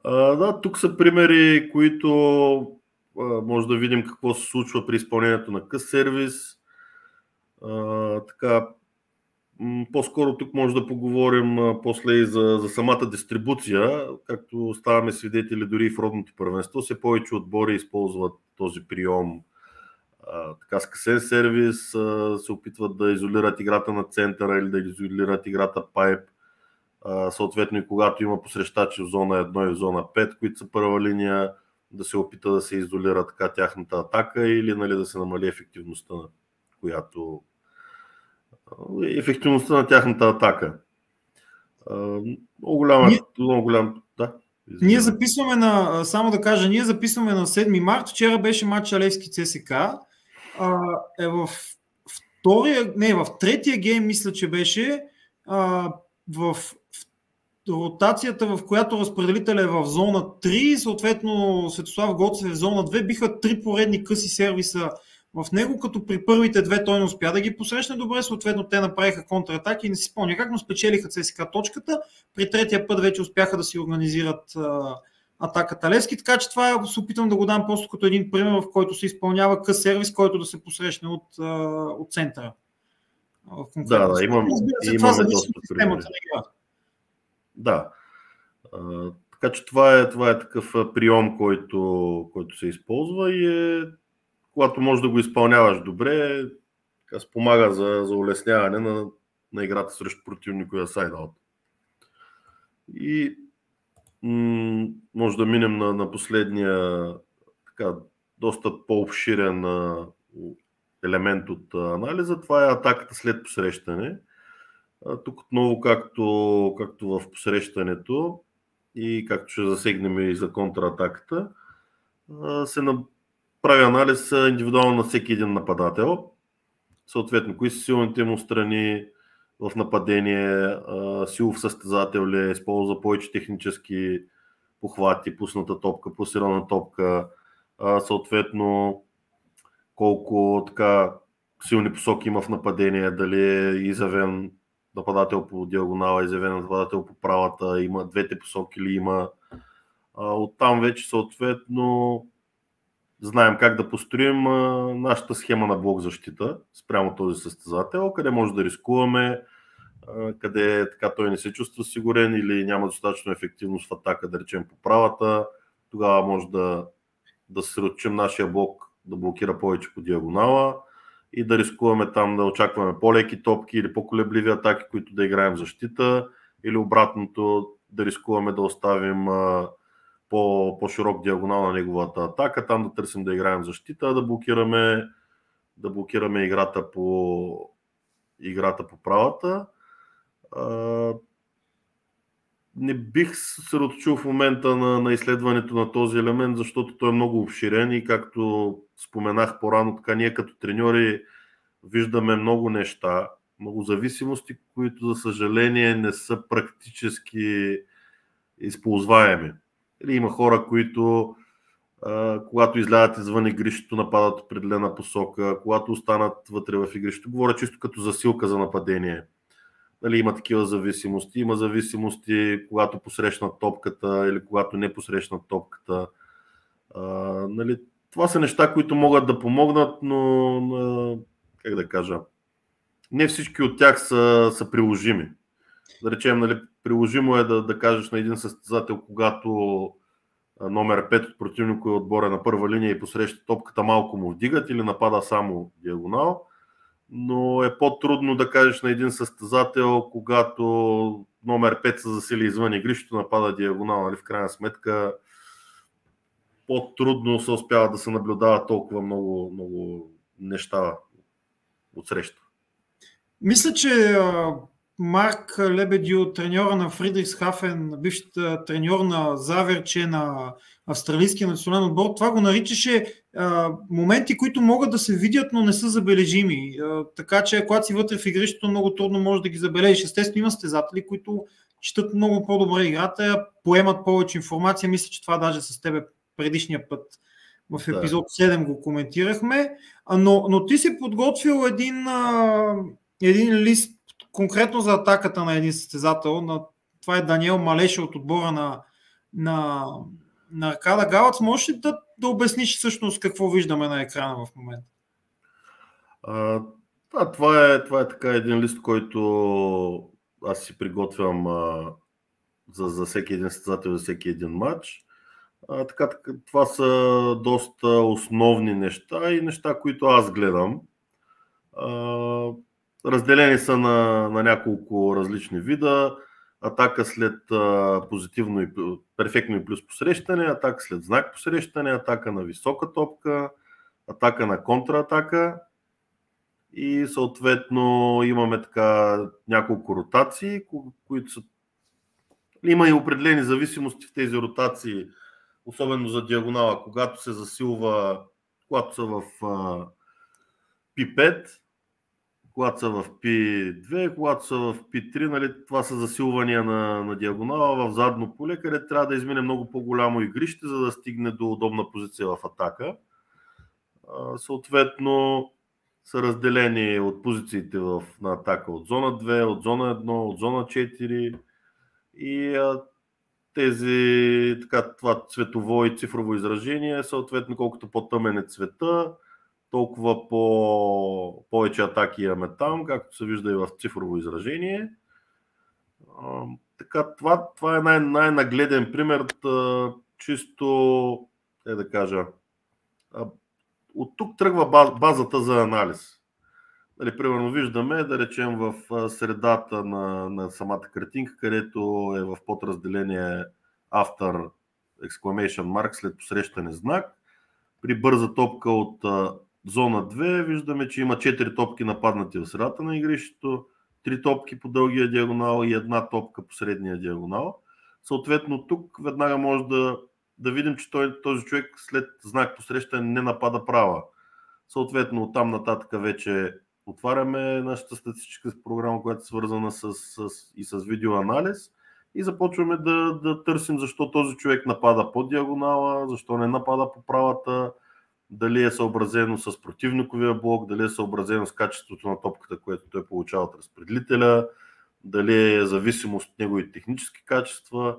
А, да, тук са примери, които а, може да видим какво се случва при изпълнението на къс сервис. А, така, по-скоро тук може да поговорим а, после и за, за самата дистрибуция, както ставаме свидетели дори и в родното първенство. Все повече отбори използват този прием а, така скъсен сервис, а, се опитват да изолират играта на центъра или да изолират играта пайп съответно и когато има посрещачи в зона 1 и в зона 5, които са първа линия, да се опита да се изолира така тяхната атака или нали, да се намали ефективността която ефективността на тяхната атака. Много голяма, ние, много голям, да. Ние записваме на, само да кажа, ние записваме на 7 март, вчера беше матч Алевски ЦСК, е в втория, не, в третия гейм мисля, че беше, в ротацията, в която разпределителя е в зона 3, съответно Светослав Гоцев е в зона 2, биха три поредни къси сервиса в него, като при първите две той не успя да ги посрещне добре, съответно те направиха контратаки и не си спомня как, но спечелиха ЦСК точката. При третия път вече успяха да си организират а, атаката Левски, така че това се опитвам да го дам просто като един пример, в който се изпълнява къс сервис, който да се посрещне от, а, от центъра. Да, да, имам, се, имаме доста примери. Да. А, така че това е, това е такъв прием, който, който се използва и е, когато можеш да го изпълняваш добре, спомага за, за улесняване на, на играта срещу противниковия сайдаут. И м- може да минем на, на последния така, доста по-обширен елемент от анализа. Това е атаката след посрещане. Тук отново, както, както в посрещането и както ще засегнем и за контратаката, се прави анализ индивидуално на всеки един нападател. Съответно, кои са силните му страни в нападение, силов състезател ли е, използва повече технически похвати, пусната топка, пласирана топка, съответно колко така силни посоки има в нападение, дали е изявен нападател по диагонала, изявен нападател по правата, има двете посоки или има. Оттам вече съответно знаем как да построим а, нашата схема на блок защита спрямо този състезател, къде може да рискуваме, а, къде така той не се чувства сигурен или няма достатъчно ефективност в атака, да речем по правата. Тогава може да, да сръчим нашия блок да блокира повече по диагонала и да рискуваме там да очакваме по-леки топки или по-колебливи атаки, които да играем защита или обратното да рискуваме да оставим по, по-широк диагонал на неговата атака, там да търсим да играем защита, да блокираме, да блокираме играта по, играта по правата. Не бих се съсредоточил в момента на, на изследването на този елемент, защото той е много обширен и както споменах по-рано, така ние като треньори виждаме много неща, много зависимости, които за съжаление не са практически използваеми. Или има хора, които когато излядат извън игрището, нападат определена посока, когато останат вътре в игрището. Говоря чисто като засилка за нападение. Нали, има такива зависимости. Има зависимости, когато посрещнат топката или когато не посрещнат топката. А, нали, това са неща, които могат да помогнат, но как да кажа, не всички от тях са, са приложими. Да речем, нали, приложимо е да, да кажеш на един състезател, когато номер 5 от противника е отбора на първа линия и посреща топката малко му вдигат или напада само диагонал, но е по-трудно да кажеш на един състезател, когато номер 5 се засили извън игрището, напада диагонал, нали, в крайна сметка по-трудно се успява да се наблюдава толкова много, много неща от среща. Мисля, че Марк Лебедио, треньора на Фридрихс Хафен, бивш треньор на Заверче на австралийския национален отбор, това го наричаше а, моменти, които могат да се видят, но не са забележими. А, така че, когато си вътре в игрището, много трудно може да ги забележиш. Естествено, има стезатели, които четат много по-добре играта, поемат повече информация. Мисля, че това даже с тебе предишния път в епизод 7 го коментирахме. Но, но ти си подготвил един, а, един лист конкретно за атаката на един състезател. На, това е Даниел Малеше от отбора на, на, на Аркада Галац. Можеш ли да, да обясниш всъщност какво виждаме на екрана в момента? Да, това е, това е така един лист, който аз си приготвям а, за, за всеки един състезател, за всеки един матч. А, така, така, това са доста основни неща и неща, които аз гледам. А, разделени са на, на няколко различни вида. Атака след а, позитивно и перфектно и плюс посрещане, атака след знак посрещане, атака на висока топка, атака на контратака и съответно имаме така няколко ротации, които са има и определени зависимости в тези ротации особено за диагонала, когато се засилва, когато са в P5, когато са в P2, когато са в P3, нали, това са засилвания на, на диагонала в задно поле, къде трябва да измине много по-голямо игрище, за да стигне до удобна позиция в атака. Съответно, са разделени от позициите в, на атака от зона 2, от зона 1, от зона 4 и тези, така, това цветово и цифрово изражение, съответно колкото по-тъмен е цвета, толкова по, повече атаки имаме там, както се вижда и в цифрово изражение. Така, това, това е най- най-нагледен пример, чисто, е да кажа, от тук тръгва баз, базата за анализ. Нали, примерно виждаме, да речем в средата на, на самата картинка, където е в подразделение автор exclamation mark след посрещане знак. При бърза топка от зона 2 виждаме, че има 4 топки нападнати в средата на игрището, 3 топки по дългия диагонал и една топка по средния диагонал. Съответно тук веднага може да, да видим, че той, този човек след знак посрещане не напада права. Съответно от там нататък вече отваряме нашата статистическа програма, която е свързана с, с, и с видеоанализ и започваме да, да търсим защо този човек напада по диагонала, защо не напада по правата, дали е съобразено с противниковия блок, дали е съобразено с качеството на топката, което той получава от разпределителя, дали е зависимост от негови технически качества.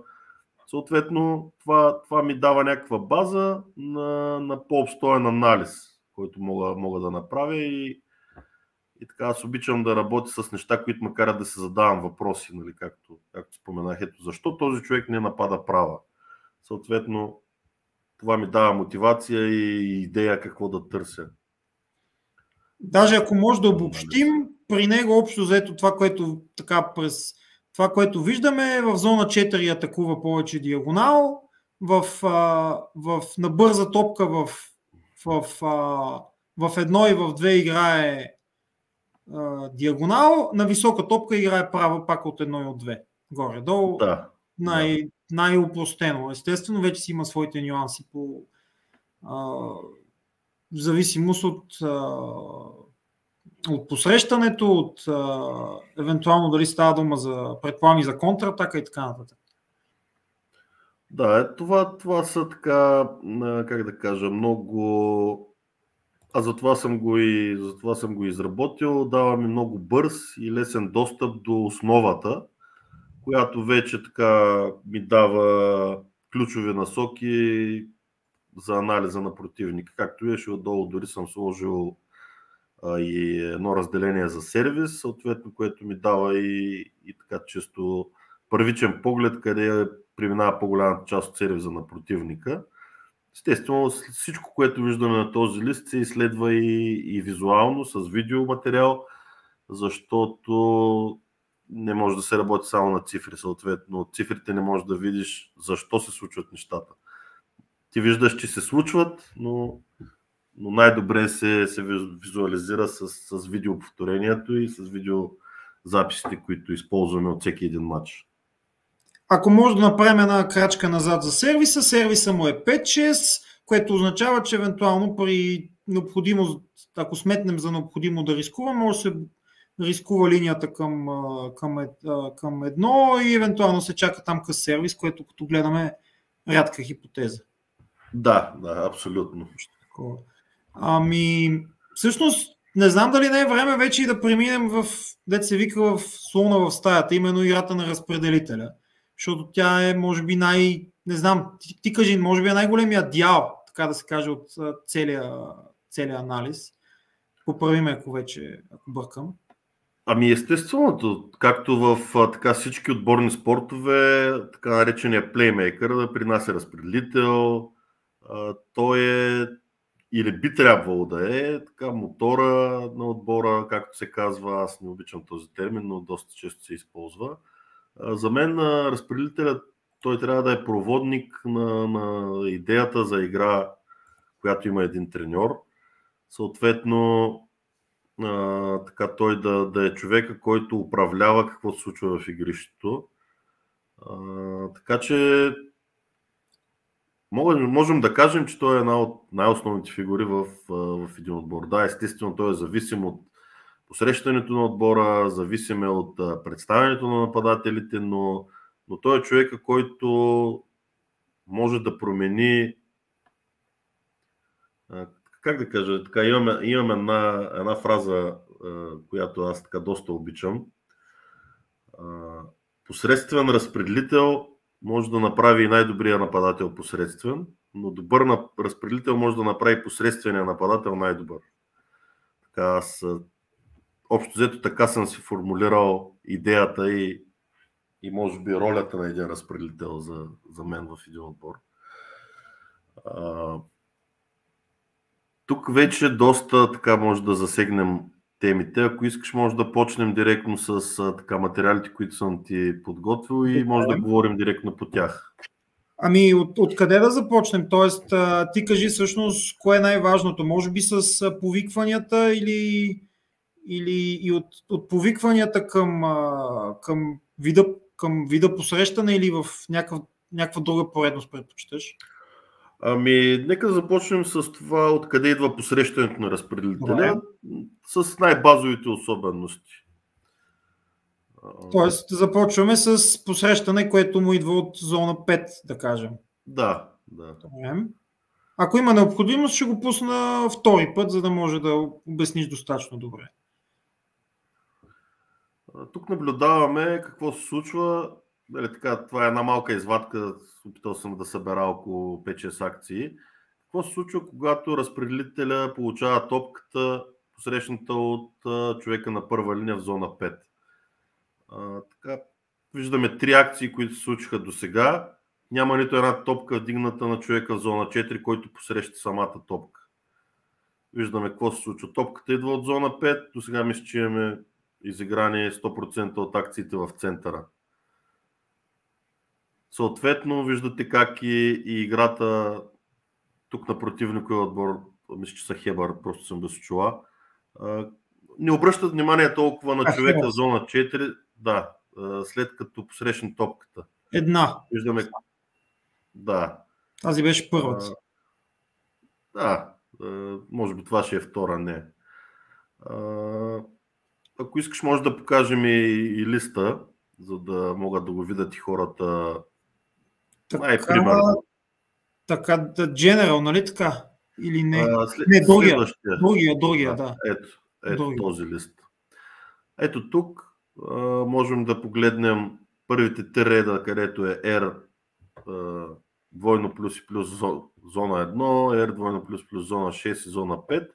Съответно, това, това ми дава някаква база на, на по-обстоен анализ, който мога, мога да направя и, и така аз обичам да работя с неща, които ме да се задавам въпроси, нали, както, както споменах. Ето, защо този човек не напада права? Съответно, това ми дава мотивация и идея какво да търся. Даже ако може да обобщим, при него общо заето това, което така през това, което виждаме е в зона 4 атакува повече диагонал, в, в, на бърза топка в, в, в, в едно и в две играе а, диагонал, на висока топка играе права пак от едно и от две. Горе-долу. Да. Най- най-упростено. Естествено, вече си има своите нюанси по а, в зависимост от, а, от посрещането, от а, евентуално дали става дума за предплами за контратака и така нататък. Да, е, това, това са така, как да кажа, много. А затова съм го и затова съм го изработил. Дава ми много бърз и лесен достъп до основата, която вече така ми дава ключови насоки за анализа на противника. Както виж, отдолу дори съм сложил а, и едно разделение за сервис, съответно, което ми дава и, и така често първичен поглед, къде преминава по-голямата част от сервиза на противника. Естествено, всичко, което виждаме на този лист, се изследва и, и визуално, с видеоматериал, защото не може да се работи само на цифри. Съответно, от цифрите не можеш да видиш защо се случват нещата. Ти виждаш, че се случват, но, но най-добре се, се визуализира с, с видеоповторението и с видеозаписите, които използваме от всеки един матч. Ако може да направим една крачка назад за сервиса, сервиса му е 5-6, което означава, че евентуално при необходимост, ако сметнем за необходимо да рискуваме, може да се рискува линията към, към, към едно и евентуално се чака там къс сервис, което като гледаме рядка хипотеза. Да, да, абсолютно. Ами, всъщност, не знам дали не е време вече и да преминем в, дете се вика, в слона в стаята, именно играта на разпределителя. Защото тя е, може би, най... Не знам, ти, ти кажи, може би е най-големия дял, така да се каже, от целия, целия анализ. Поправи ме, ако вече, ако бъркам. Ами естественото, както в така, всички отборни спортове, така наречения плеймейкър да принася разпределител, той е или би трябвало да е така мотора на отбора, както се казва, аз не обичам този термин, но доста често се използва. За мен разпределителят той трябва да е проводник на, на идеята за игра, която има един треньор. Съответно, а, така той да, да е човека, който управлява какво се случва в игрището. А, така че можем, можем да кажем, че той е една от най-основните фигури в, в един отбор. Да, естествено, той е зависим от посрещането на отбора, зависим е от представянето на нападателите, но, но той е човека, който може да промени как да кажа, така, имам, имам една, една фраза, която аз така доста обичам. Посредствен разпределител може да направи и най-добрия нападател посредствен, но добър разпределител може да направи посредствения нападател най-добър. Така аз общо взето така съм си формулирал идеята и, и може би ролята на един разпределител за, за мен в един отбор. Тук вече доста така може да засегнем темите. Ако искаш, може да почнем директно с така материалите, които съм ти подготвил и може да говорим директно по тях. Ами, от, откъде да започнем? Тоест, ти кажи всъщност кое е най-важното. Може би с повикванията или, или и от, от повикванията към, към, вида, към вида посрещане или в някаква, някаква друга поредност предпочиташ? Ами, нека започнем с това откъде идва посрещането на разпределителя, с най-базовите особености. Тоест, започваме с посрещане, което му идва от зона 5, да кажем. Да, да. Ако има необходимост, ще го пусна втори път, за да може да обясниш достатъчно добре. Тук наблюдаваме какво се случва. Дали, така, това е една малка извадка, опитал съм да събера около 5-6 акции. Какво се случва, когато разпределителя получава топката, посрещната от човека на първа линия в зона 5? А, така, виждаме три акции, които се случиха до сега. Няма нито една топка вдигната на човека в зона 4, който посреща самата топка. Виждаме какво се случва. Топката идва от зона 5. До сега мисля, че имаме изиграни 100% от акциите в центъра. Съответно, виждате как и, и играта тук на противниковия отбор, мисля, че са Хебър, просто съм без чула, не обръщат внимание толкова на човека в зона 4, да, след като посрещне топката. Една. Виждаме. Да. Тази беше първата. Да, може би това ще е втора, не. Ако искаш, може да покажем и, и листа, за да могат да го видят и хората. Така, Най-примерно. Така, да, General, нали така? Или не? А, след, не, другия, другия, другия, да. Ето, ето другия. този лист. Ето тук а, можем да погледнем първите три реда, където е R а, двойно плюс и плюс зона 1, R двойно плюс плюс зона 6 и зона 5.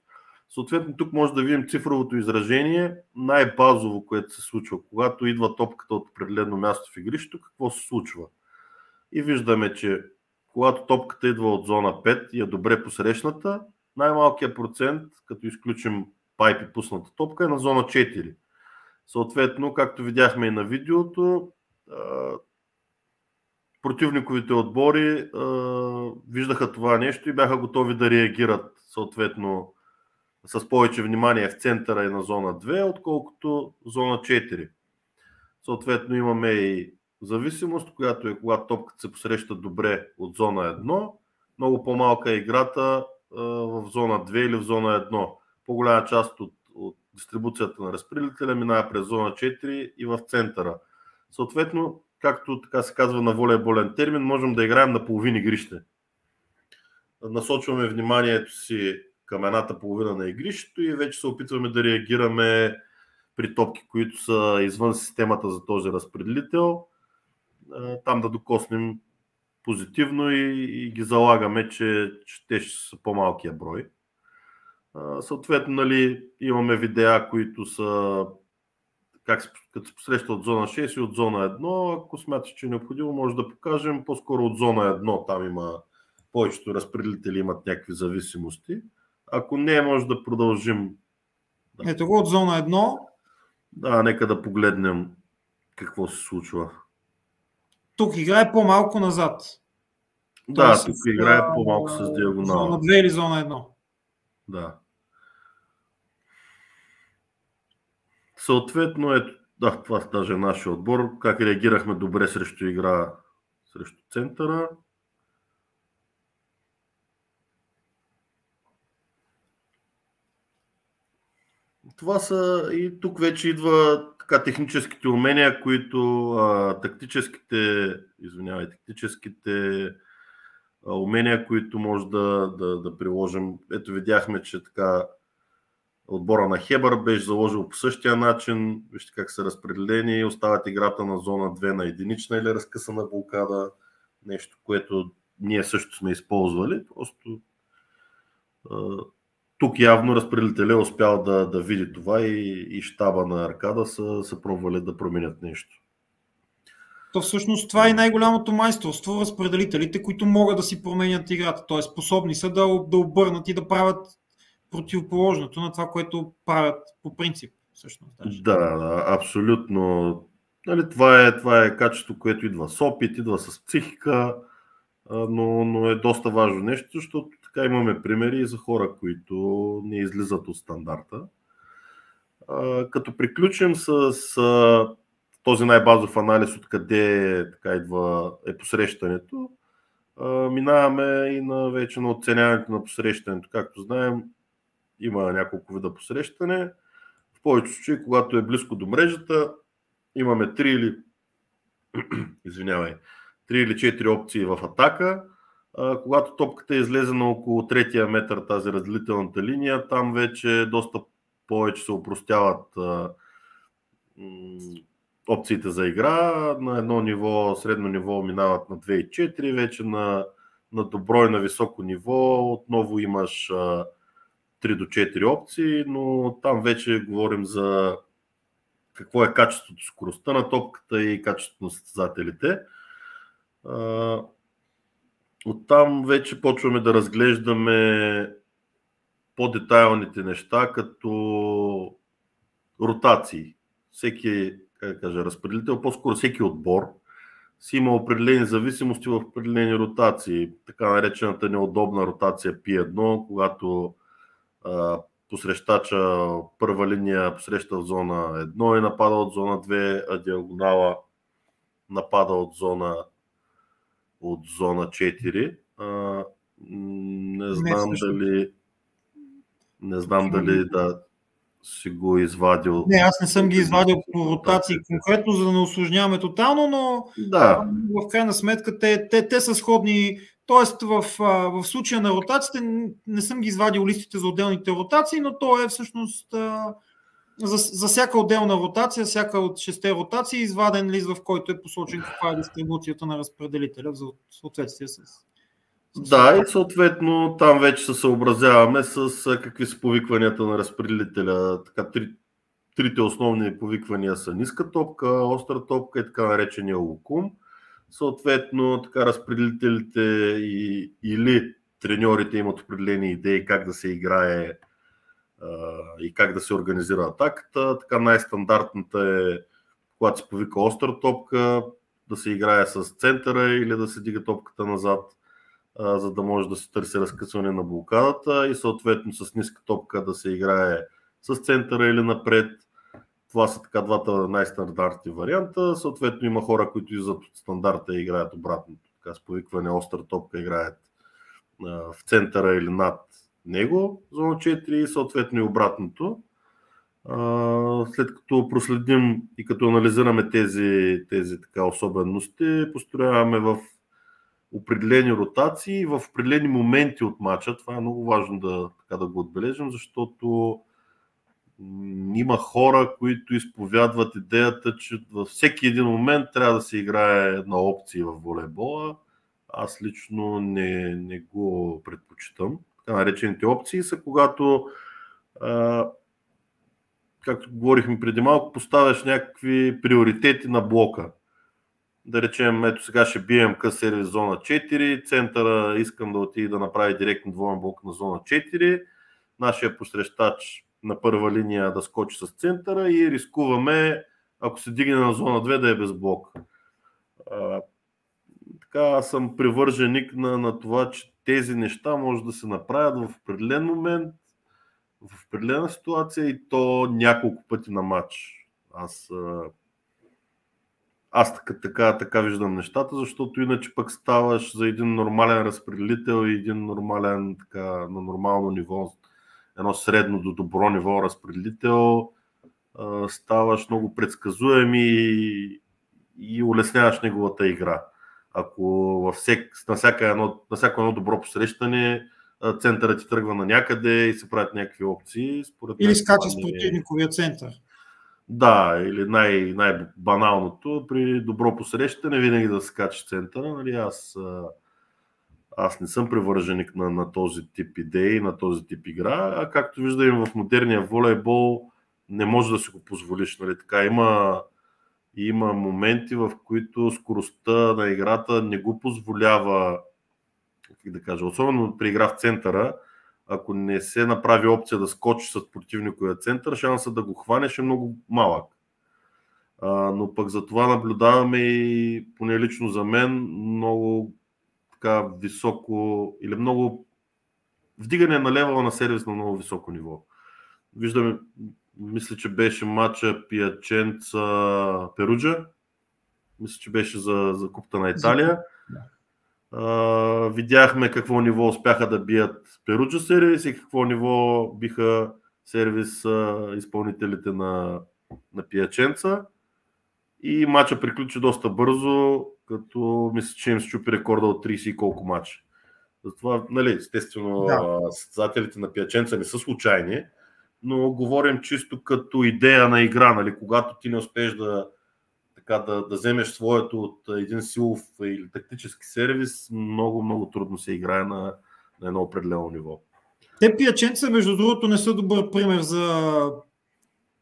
Съответно, тук може да видим цифровото изражение, най-базово, което се случва. Когато идва топката от определено място в игрището, какво се случва? И виждаме, че когато топката идва от зона 5 и е добре посрещната, най-малкият процент, като изключим пайпи пусната топка, е на зона 4. Съответно, както видяхме и на видеото, противниковите отбори виждаха това нещо и бяха готови да реагират съответно с повече внимание в центъра и на зона 2, отколкото зона 4. Съответно имаме и зависимост, която е когато топката се посреща добре от зона 1, много по-малка е играта в зона 2 или в зона 1. По-голяма част от, от дистрибуцията на разпределителя минава през зона 4 и в центъра. Съответно, както така се казва на волейболен термин, можем да играем на половини игрище. Насочваме вниманието си към едната половина на игрището и вече се опитваме да реагираме при топки, които са извън системата за този разпределител, там да докоснем позитивно и, и ги залагаме, че, че те ще са по-малкия брой. Съответно, нали, имаме видеа, които са как като се посреща от зона 6 и от зона 1. Ако смяташ, че е необходимо, може да покажем по-скоро от зона 1. Там има повечето разпределители имат някакви зависимости. Ако не, може да продължим. Да. Ето го от зона 1. Да, нека да погледнем какво се случва. Тук играе по-малко назад. Да, Тоест, тук играе по-малко с диагонал. Зона 2 или зона 1. Да. Съответно, ето, да, това даже е нашия отбор. Как реагирахме добре срещу игра срещу центъра. Това са и тук вече идва така техническите умения, които а, тактическите, извинявай, тактическите а, умения, които може да, да, да приложим. Ето видяхме, че така отбора на Хебър беше заложил по същия начин. Вижте как са разпределени. Остават играта на зона 2 на единична или разкъсана блокада. Нещо, което ние също сме използвали. Просто тук явно разпределителя е успял да, да види това и, и щаба на Аркада са, са пробвали да променят нещо. То всъщност това е най-голямото майсторство, разпределителите, които могат да си променят играта, т.е. способни са да, да обърнат и да правят противоположното на това, което правят по принцип. Всъщност, даже. Да, да, абсолютно. Нали, това, е, това е качество, което идва с опит, идва с психика, но, но е доста важно нещо, защото така имаме примери и за хора, които не излизат от стандарта. Като приключим с, с този най-базов анализ, откъде така идва е посрещането, минаваме и на вече на оценяването на посрещането. Както знаем, има няколко вида посрещане. В повечето случаи, когато е близко до мрежата, имаме 3 или извинявай, 3 или 4 опции в атака. Когато топката е излезена около третия метър тази разделителната линия, там вече доста повече се упростяват опциите за игра. На едно ниво, средно ниво минават на 2 и 4, вече на, на добро и на високо ниво отново имаш а, 3 до 4 опции, но там вече говорим за какво е качеството, скоростта на топката и качеството на състезателите. Оттам вече почваме да разглеждаме по-детайлните неща, като ротации. Всеки, как кажа, разпределител, по-скоро всеки отбор си има определени зависимости в определени ротации. Така наречената неудобна ротация P1, когато а, посрещача първа линия посреща в зона 1 и напада от зона 2, а диагонала напада от зона от зона 4. А, не знам не, дали не знам дали да си го извадил. Не, аз не съм ги извадил по ротации конкретно, за да не осложняваме тотално, но да. в крайна сметка те, те, те са сходни. Тоест в, в случая на ротациите не съм ги извадил листите за отделните ротации, но то е всъщност за, за всяка отделна ротация, всяка от шесте ротации, изваден лист, в който е посочен каква е дистрибуцията на разпределителя в съответствие с. Да, и съответно там вече се съобразяваме с какви са повикванията на разпределителя. Така, три, трите основни повиквания са ниска топка, остра топка и така наречения лукум. Съответно, така разпределителите и, или треньорите имат определени идеи как да се играе и как да се организира атаката. Така най-стандартната е, когато се повика остра топка, да се играе с центъра или да се дига топката назад, за да може да се търси разкъсване на блокадата и съответно с ниска топка да се играе с центъра или напред. Това са така двата най-стандартни варианта. Съответно има хора, които излизат от стандарта и играят обратното. Така с повикване остра топка играят в центъра или над него, зона 4 и съответно и обратното. След като проследим и като анализираме тези, тези така особености, построяваме в определени ротации, в определени моменти от матча. Това е много важно да, така да го отбележим, защото има хора, които изповядват идеята, че във всеки един момент трябва да се играе една опция в волейбола. Аз лично не, не го предпочитам наречените опции, са когато, както говорихме преди малко, поставяш някакви приоритети на блока. Да речем, ето сега ще бием къс сервис зона 4, центъра искам да отиде да направи директно двоен блок на зона 4, нашия посрещач на първа линия да скочи с центъра и рискуваме, ако се дигне на зона 2, да е без блок. Така, аз съм привърженик на, на това, че тези неща може да се направят в определен момент, в определена ситуация и то няколко пъти на матч. Аз, аз така, така, така виждам нещата, защото иначе пък ставаш за един нормален разпределител и един нормален, така, на нормално ниво, едно средно до добро ниво разпределител, ставаш много предсказуем и, и улесняваш неговата игра ако във всек, на, всяка едно, на всяко едно добро посрещане центърът ти тръгва на някъде и се правят някакви опции. Според или скача с противниковия център. Да, или най- най-баналното, при добро посрещане винаги да скача центъра. Нали, аз, аз не съм привърженик на, на този тип идеи, на този тип игра, а както виждаме в модерния волейбол, не може да си го позволиш. Нали, така има има моменти, в които скоростта на играта не го позволява, как да кажа, особено при игра в центъра, ако не се направи опция да скочи с противниковия център, шансът да го хванеш е много малък. А, но пък за това наблюдаваме и, поне лично за мен, много така високо или много вдигане на левела на сервис на много високо ниво. Виждаме мисля, че беше матча Пиаченца Перуджа. Мисля, че беше за, за Купта на Италия. Uh, видяхме какво ниво успяха да бият Перуджа сервис и какво ниво биха сервис uh, изпълнителите на, на Пиаченца. И матча приключи доста бързо, като мисля, че им щупи рекорда от 30 и колко матча. Затова, нали, естествено, да. състезателите на Пияченца не са случайни, но говорим чисто като идея на игра, нали, когато ти не успееш да, така, да, да вземеш своето от един силов или тактически сервис, много, много трудно се играе на, на едно определено ниво. Те пияченца, между другото, не са добър пример за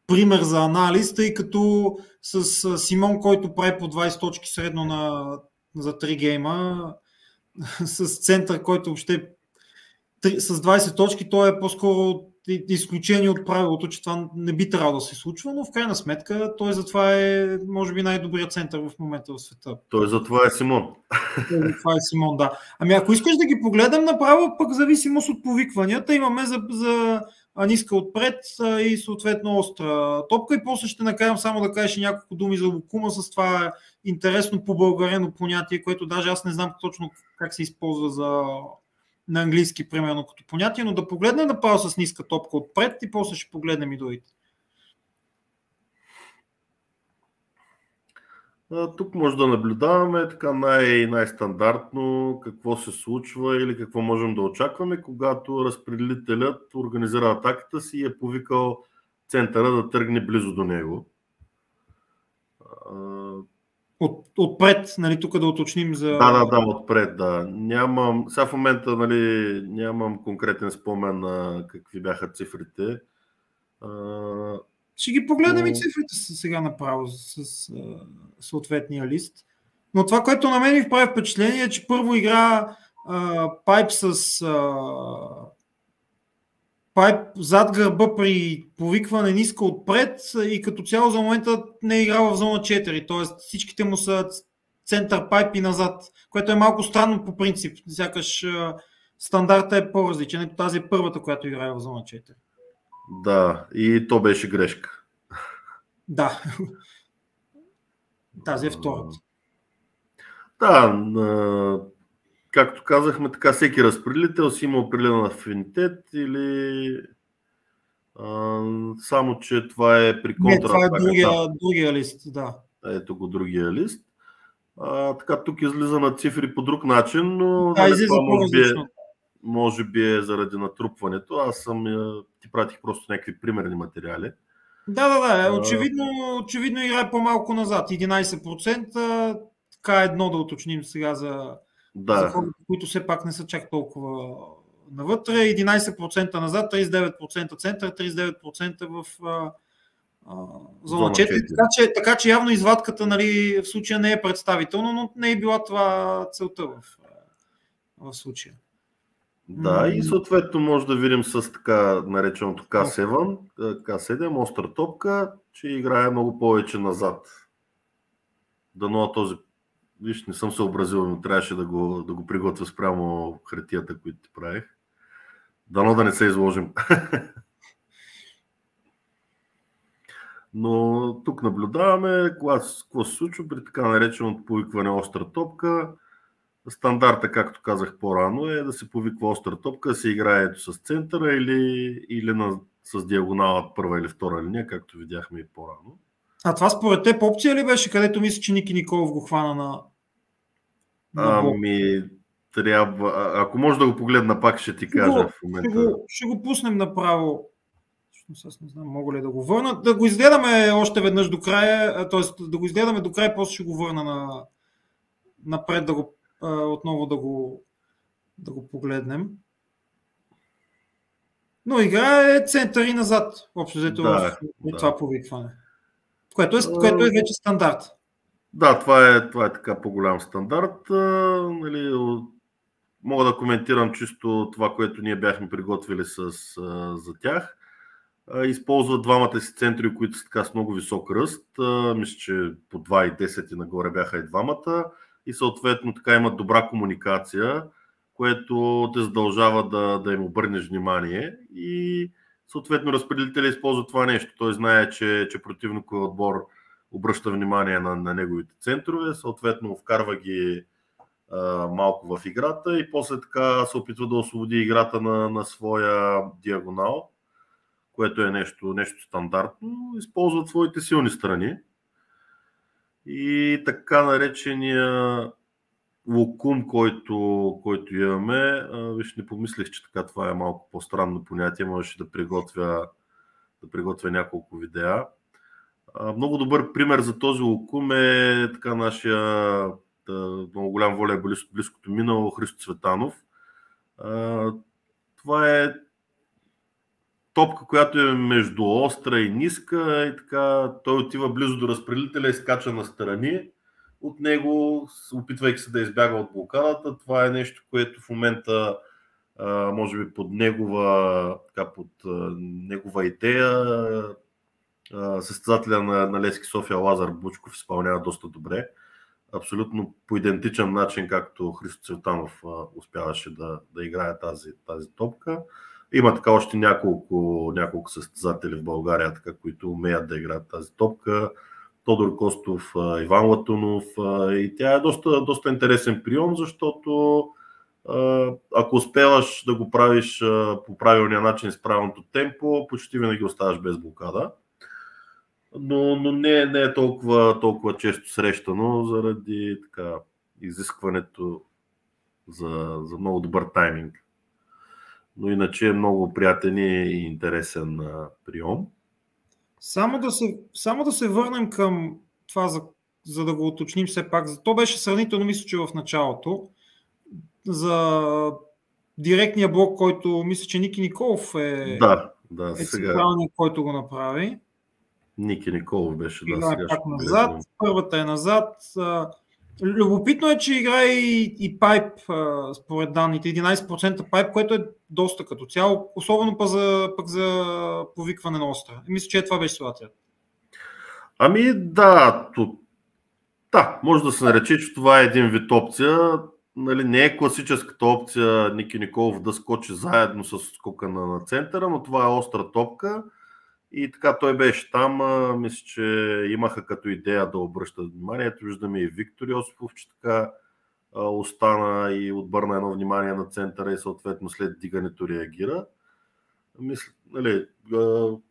пример за анализ, тъй като с Симон, който прави по 20 точки средно на, за 3 гейма, с център, който въобще с 20 точки, той е по-скоро изключение от правилото, че това не би трябвало да се случва, но в крайна сметка той затова е, може би, най-добрият център в момента в света. Той затова е Симон. Той това е Симон, да. Ами ако искаш да ги погледам направо, пък зависимост от повикванията, имаме за, за ниска отпред и съответно остра топка и после ще накарам само да кажеш няколко думи за Лукума с това интересно по-българено понятие, което даже аз не знам точно как се използва за на английски, примерно, като понятие, но да погледнем направо с ниска топка отпред и после ще погледнем и другите. Тук може да наблюдаваме така най- най-стандартно какво се случва или какво можем да очакваме, когато разпределителят организира атаката си и е повикал центъра да тръгне близо до него. От, отпред, нали, тук да уточним за... Да, да, да, отпред, да. Нямам, сега в момента, нали, нямам конкретен спомен на какви бяха цифрите. А... Ще ги погледнем но... и цифрите сега направо с, с съответния лист. Но това, което на мен ми прави впечатление е, че първо игра а, Пайп с а, Пайп зад гърба при повикване ниска отпред и като цяло за момента не е играл в зона 4, т.е. всичките му са център пайп и назад, което е малко странно по принцип, сякаш стандарта е по-различен. Ето тази е първата, която играе в зона 4. Да, и то беше грешка. Да. Тази е втората. Да, както казахме, така всеки разпределител си има определен афинитет или а, само, че това е при контра. Не, това е другия, другия лист, да. Ето го другия лист. А, така, тук излиза на цифри по друг начин, но да, нали, това може би, е, може би е заради натрупването. Аз съм, ти пратих просто някакви примерни материали. Да, да, да. Очевидно, очевидно играе по-малко назад. 11%. Така едно да уточним сега за, да. за хората, които все пак не са чак толкова навътре. 11% назад, 39% център, 39% в а, а, зона 4. 4. Така, че, така че явно извадката нали, в случая не е представителна, но не е била това целта в, в случая. Да, и съответно може да видим с така нареченото К7, К7, остра топка, че играе много повече назад. Дано този Виж, не съм се образил, но трябваше да го, да го приготвя спрямо хартията, които ти правих. Дано да не се изложим. Но тук наблюдаваме какво се случва при така нареченото повикване остра топка. Стандарта, както казах по-рано, е да се повиква остра топка, да се играе ето с центъра или, или на, с диагонала първа или втора линия, както видяхме и по-рано. А това според теб опция ли беше, където мисля, че Ники Николов го хвана на... Ами, трябва... Ако може да го погледна пак, ще ти кажа го, в момента. Ще го, ще го пуснем направо. Аз не знам, мога ли да го върна. Да го изгледаме още веднъж до края, т.е. да го изгледаме до края, после ще го върна на, напред да го, отново да го, да го погледнем. Но игра е център и назад, общо взето да, в, да. това повикване. Което е, което е вече стандарт. Да, това е, това е така по-голям стандарт. Нали, мога да коментирам чисто това, което ние бяхме приготвили с, за тях. Използват двамата си центри, които са така с много висок ръст. Мисля, че по 2,10 и нагоре бяха и двамата. И съответно така имат добра комуникация, което те задължава да, да им обърнеш внимание. И съответно разпределителя използва това нещо. Той знае, че, че противниковия отбор обръща внимание на, на неговите центрове, съответно вкарва ги а, малко в играта и после така се опитва да освободи играта на, на своя диагонал, което е нещо, нещо стандартно. Използват своите силни страни. и така наречения локум, който, който имаме. Виж, не помислих, че така това е малко по-странно понятие. Можеше да приготвя, да приготвя няколко видеа. Много добър пример за този локум е така нашия много голям волейболист от близкото минало Христо Цветанов. Това е топка, която е между остра и ниска и така той отива близо до разпределителя и скача на страни от него, опитвайки се да избяга от блокадата. Това е нещо, което в момента може би под негова, така, под негова идея състезателя на, на Лески София Лазар Бучков изпълнява доста добре. Абсолютно по идентичен начин, както Христо Цветанов успяваше да, да играе тази, тази топка. Има така още няколко, няколко състезатели в България, така, които умеят да играят тази топка. Тодор Костов, Иван Латунов. И тя е доста, доста интересен прием, защото ако успяваш да го правиш по правилния начин с правилното темпо, почти винаги оставаш без блокада. Но, но не, не е толкова, толкова често срещано заради така, изискването за, за много добър тайминг но иначе е много приятен и интересен прием. Само да се, само да се върнем към това, за, за да го уточним все пак. То беше сравнително, мисля, че в началото. За директния блок, който мисля, че Ники Николов е, да, да, е сега... който го направи. Ники Николов беше, да. Сега пак назад. Първата е назад. Любопитно е, че играе и, и пайп, според данните, 11% пайп, което е доста като цяло, особено пък за, пък за повикване на остра. Мисля, че е това беше ситуацията. Ами да, то, да, може да се нарече, че това е един вид опция. Нали, не е класическата опция Ники Николов да скочи заедно с скока на, на центъра, но това е остра топка и така той беше там. Мисля, че имаха като идея да обръщат вниманието. Виждаме и Виктор Йосифов, че така остана и отбърна едно внимание на центъра и съответно след дигането реагира. Мисля, нали,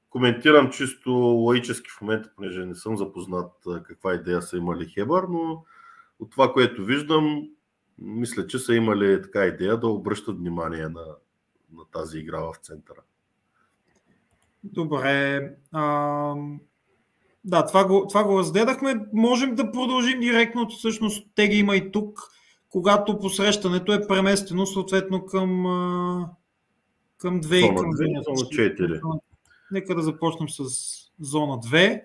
коментирам чисто лаически в момента, понеже не съм запознат каква идея са имали Хебър, но от това, което виждам, мисля, че са имали така идея да обръщат внимание на, на тази игра в центъра. Добре. А, да, това го, това го разгледахме. Можем да продължим директно. Всъщност те ги има и тук, когато посрещането е преместено съответно към, към 2 и към 2, зона 4. Нека да започнем с зона 2.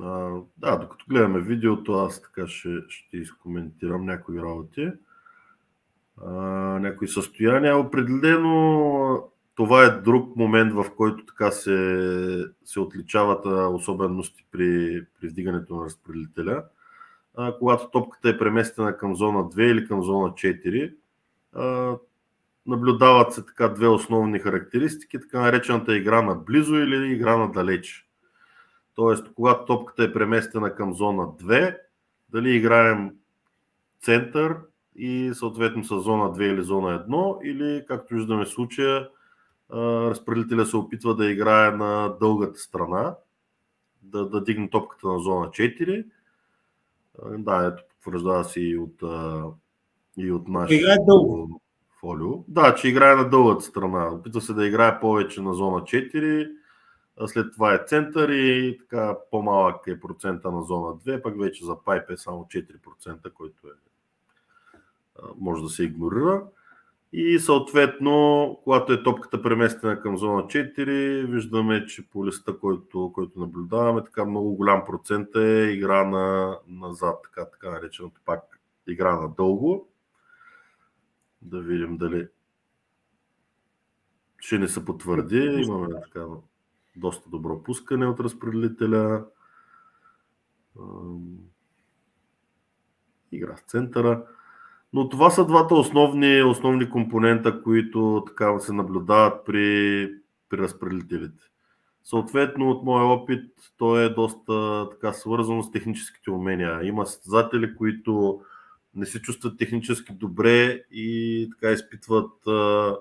А, да, докато гледаме видеото, аз така ще, ще изкоментирам някои работи. А, някои състояния. Определено това е друг момент, в който така се, се отличават особености при, при вдигането на разпределителя. А, когато топката е преместена към зона 2 или към зона 4, а, наблюдават се така две основни характеристики, така наречената игра на близо или игра на далеч. Тоест, когато топката е преместена към зона 2, дали играем център и съответно с зона 2 или зона 1, или както виждаме случая, разпределителя се опитва да играе на дългата страна, да, да дигне топката на зона 4. Да, ето, потвърждава се и от, и от нашото фолио. Да, че играе на дългата страна. Опитва се да играе повече на зона 4, след това е център и така по-малък е процента на зона 2, пък вече за пайп е само 4%, който е, може да се игнорира. И съответно, когато е топката преместена към зона 4, виждаме, че по листа, който, който наблюдаваме, така много голям процент е игра на, назад, така, така нареченото пак игра на дълго. Да видим дали ще не се потвърди. Имаме така доста добро пускане от разпределителя. Игра в центъра. Но това са двата основни, основни компонента, които така се наблюдават при, при разпределителите. Съответно, от моя опит, то е доста така свързано с техническите умения. Има състезатели, които не се чувстват технически добре и така изпитват а,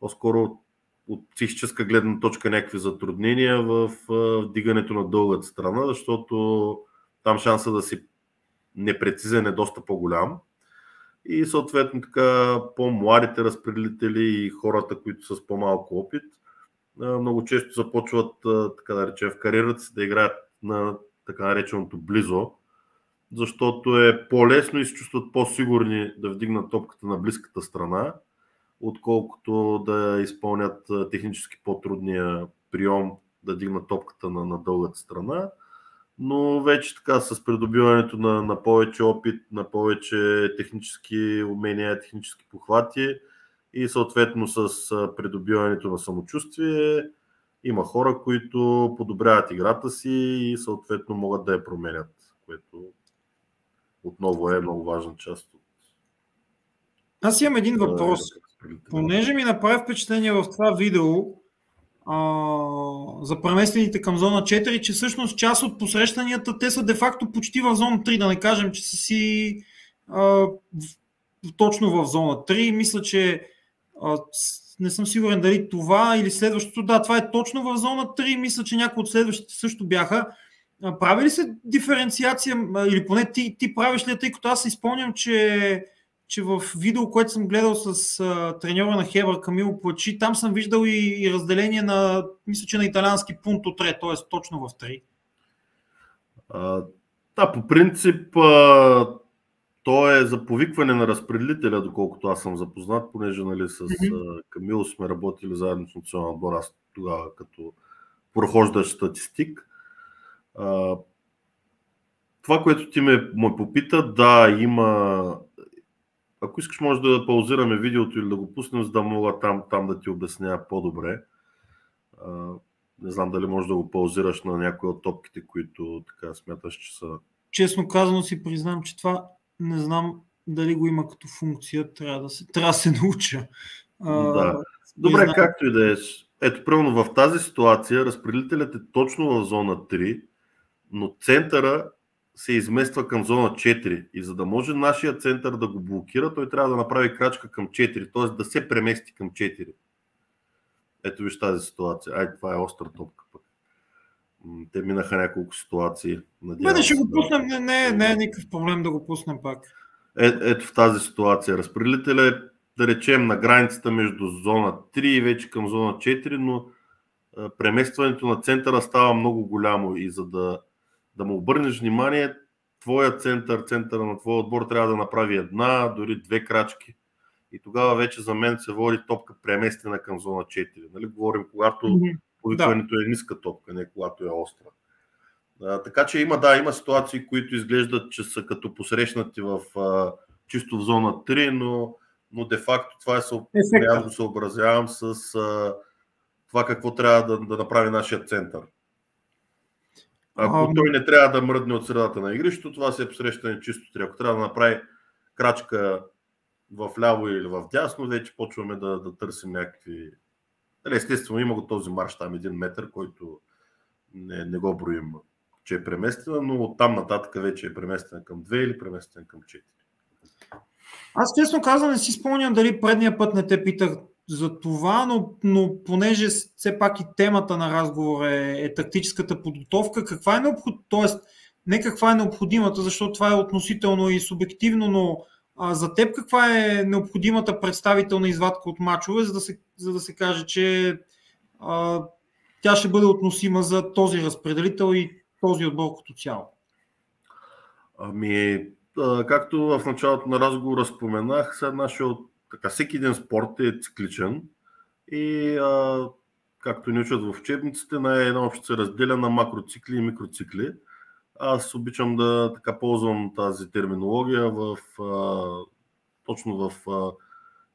по-скоро от психическа гледна точка някакви затруднения в вдигането на дългата страна, защото там шанса да си непрецизен е доста по-голям. И съответно така по-младите разпределители и хората, които са с по-малко опит, много често започват, така да речем, в кариерата си да играят на така нареченото близо, защото е по-лесно и се чувстват по-сигурни да вдигнат топката на близката страна, отколкото да изпълнят технически по-трудния прием да дигнат топката на, на дългата страна. Но вече така с придобиването на, на повече опит, на повече технически умения, технически похвати и съответно с придобиването на самочувствие, има хора, които подобряват играта си и съответно могат да я променят, което отново е много важна част от. Аз имам един въпрос. Понеже ми направи впечатление в това видео за преместените към зона 4, че всъщност част от посрещанията те са де-факто почти в зона 3, да не кажем, че са си а, точно в зона 3. Мисля, че а, не съм сигурен дали това или следващото. Да, това е точно в зона 3. Мисля, че някои от следващите също бяха. Прави ли се диференциация, или поне ти, ти правиш ли, тъй като аз изпълням, че, че в видео, което съм гледал с а, треньора на Хебър Камил Плачи, там съм виждал и, и разделение на, мисля, че на италиански пункт от т.е. точно в 3. А, да, по принцип а, то е за повикване на разпределителя, доколкото аз съм запознат, понеже нали, с mm-hmm. Камил сме работили заедно с националния отбор, аз тогава като прохождащ статистик. А, това, което ти ме, ме попита, да, има. Ако искаш, може да паузираме видеото или да го пуснем, за да мога там, там да ти обясня по-добре. Не знам дали можеш да го паузираш на някои от топките, които така смяташ, че са. Честно казано си признам, че това не знам дали го има като функция, трябва да се, трябва да се науча. Да. Добре, знам... както и да е. Ето, примерно в тази ситуация разпределителят е точно в зона 3, но центъра се измества към зона 4 и за да може нашия център да го блокира, той трябва да направи крачка към 4, т.е. да се премести към 4. Ето виж тази ситуация. Ай, това е остра топка пък. Те минаха няколко ситуации. Не, ще го пуснем. Не, не, не е никакъв проблем да го пуснем пак. Е, ето в тази ситуация. Разпределителя е, да речем, на границата между зона 3 и вече към зона 4, но преместването на центъра става много голямо и за да, да му обърнеш внимание, твоя център, центъра на твоя отбор трябва да направи една, дори две крачки. И тогава вече за мен се води топка преместена към зона 4. Нали? Говорим, когато Повикването да. е ниска топка, не когато е остра. А, така че има, да, има ситуации, които изглеждат, че са като посрещнати в а, чисто в зона 3, но, но де-факто това е, го съобразявам с а, това какво трябва да, да направи нашия център. Ако а, той не трябва да мръдне от средата на игрището, това се е посрещане чисто 3. Ако трябва да направи крачка в ляво или в дясно, вече почваме да, да търсим някакви Нали, естествено, има го този марш там един метър, който не, не го броим, че е преместена, но оттам нататък вече е преместена към 2 или преместена към 4. Аз честно казвам, не си спомням дали предния път не те питах за това, но, но понеже все пак и темата на разговор е, е тактическата подготовка, каква е необходимата, т.е. не каква е необходимата, защото това е относително и субективно, но а, за теб каква е необходимата представителна извадка от мачове, за да се, за да се каже, че а, тя ще бъде относима за този разпределител и този отбор като цяло? Ами, както в началото на разговора споменах, сега нашия, така, всеки един спорт е цикличен и а, както ни учат в учебниците, най-общо се разделя на макроцикли и микроцикли. Аз обичам да така ползвам тази терминология в, а, точно в а,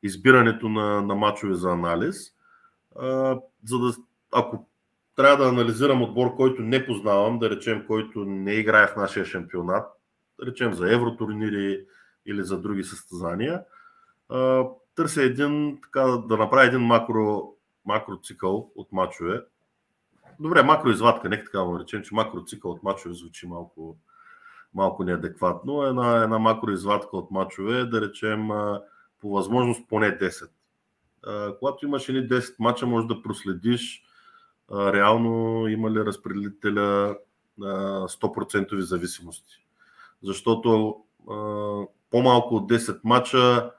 избирането на, на мачове за анализ. А, за да, ако трябва да анализирам отбор, който не познавам, да речем, който не играе в нашия шампионат, да речем за евротурнири или за други състезания, търся един, така, да направя един макро, макроцикъл от мачове, Добре, макроизвадка, нека така да наречем, че макроцикъл от мачове звучи малко, малко неадекватно. Една, една макроизвадка от мачове, да речем по възможност поне 10. когато имаш едни 10 мача, може да проследиш реално има ли разпределителя 100% зависимости. Защото по-малко от 10 мача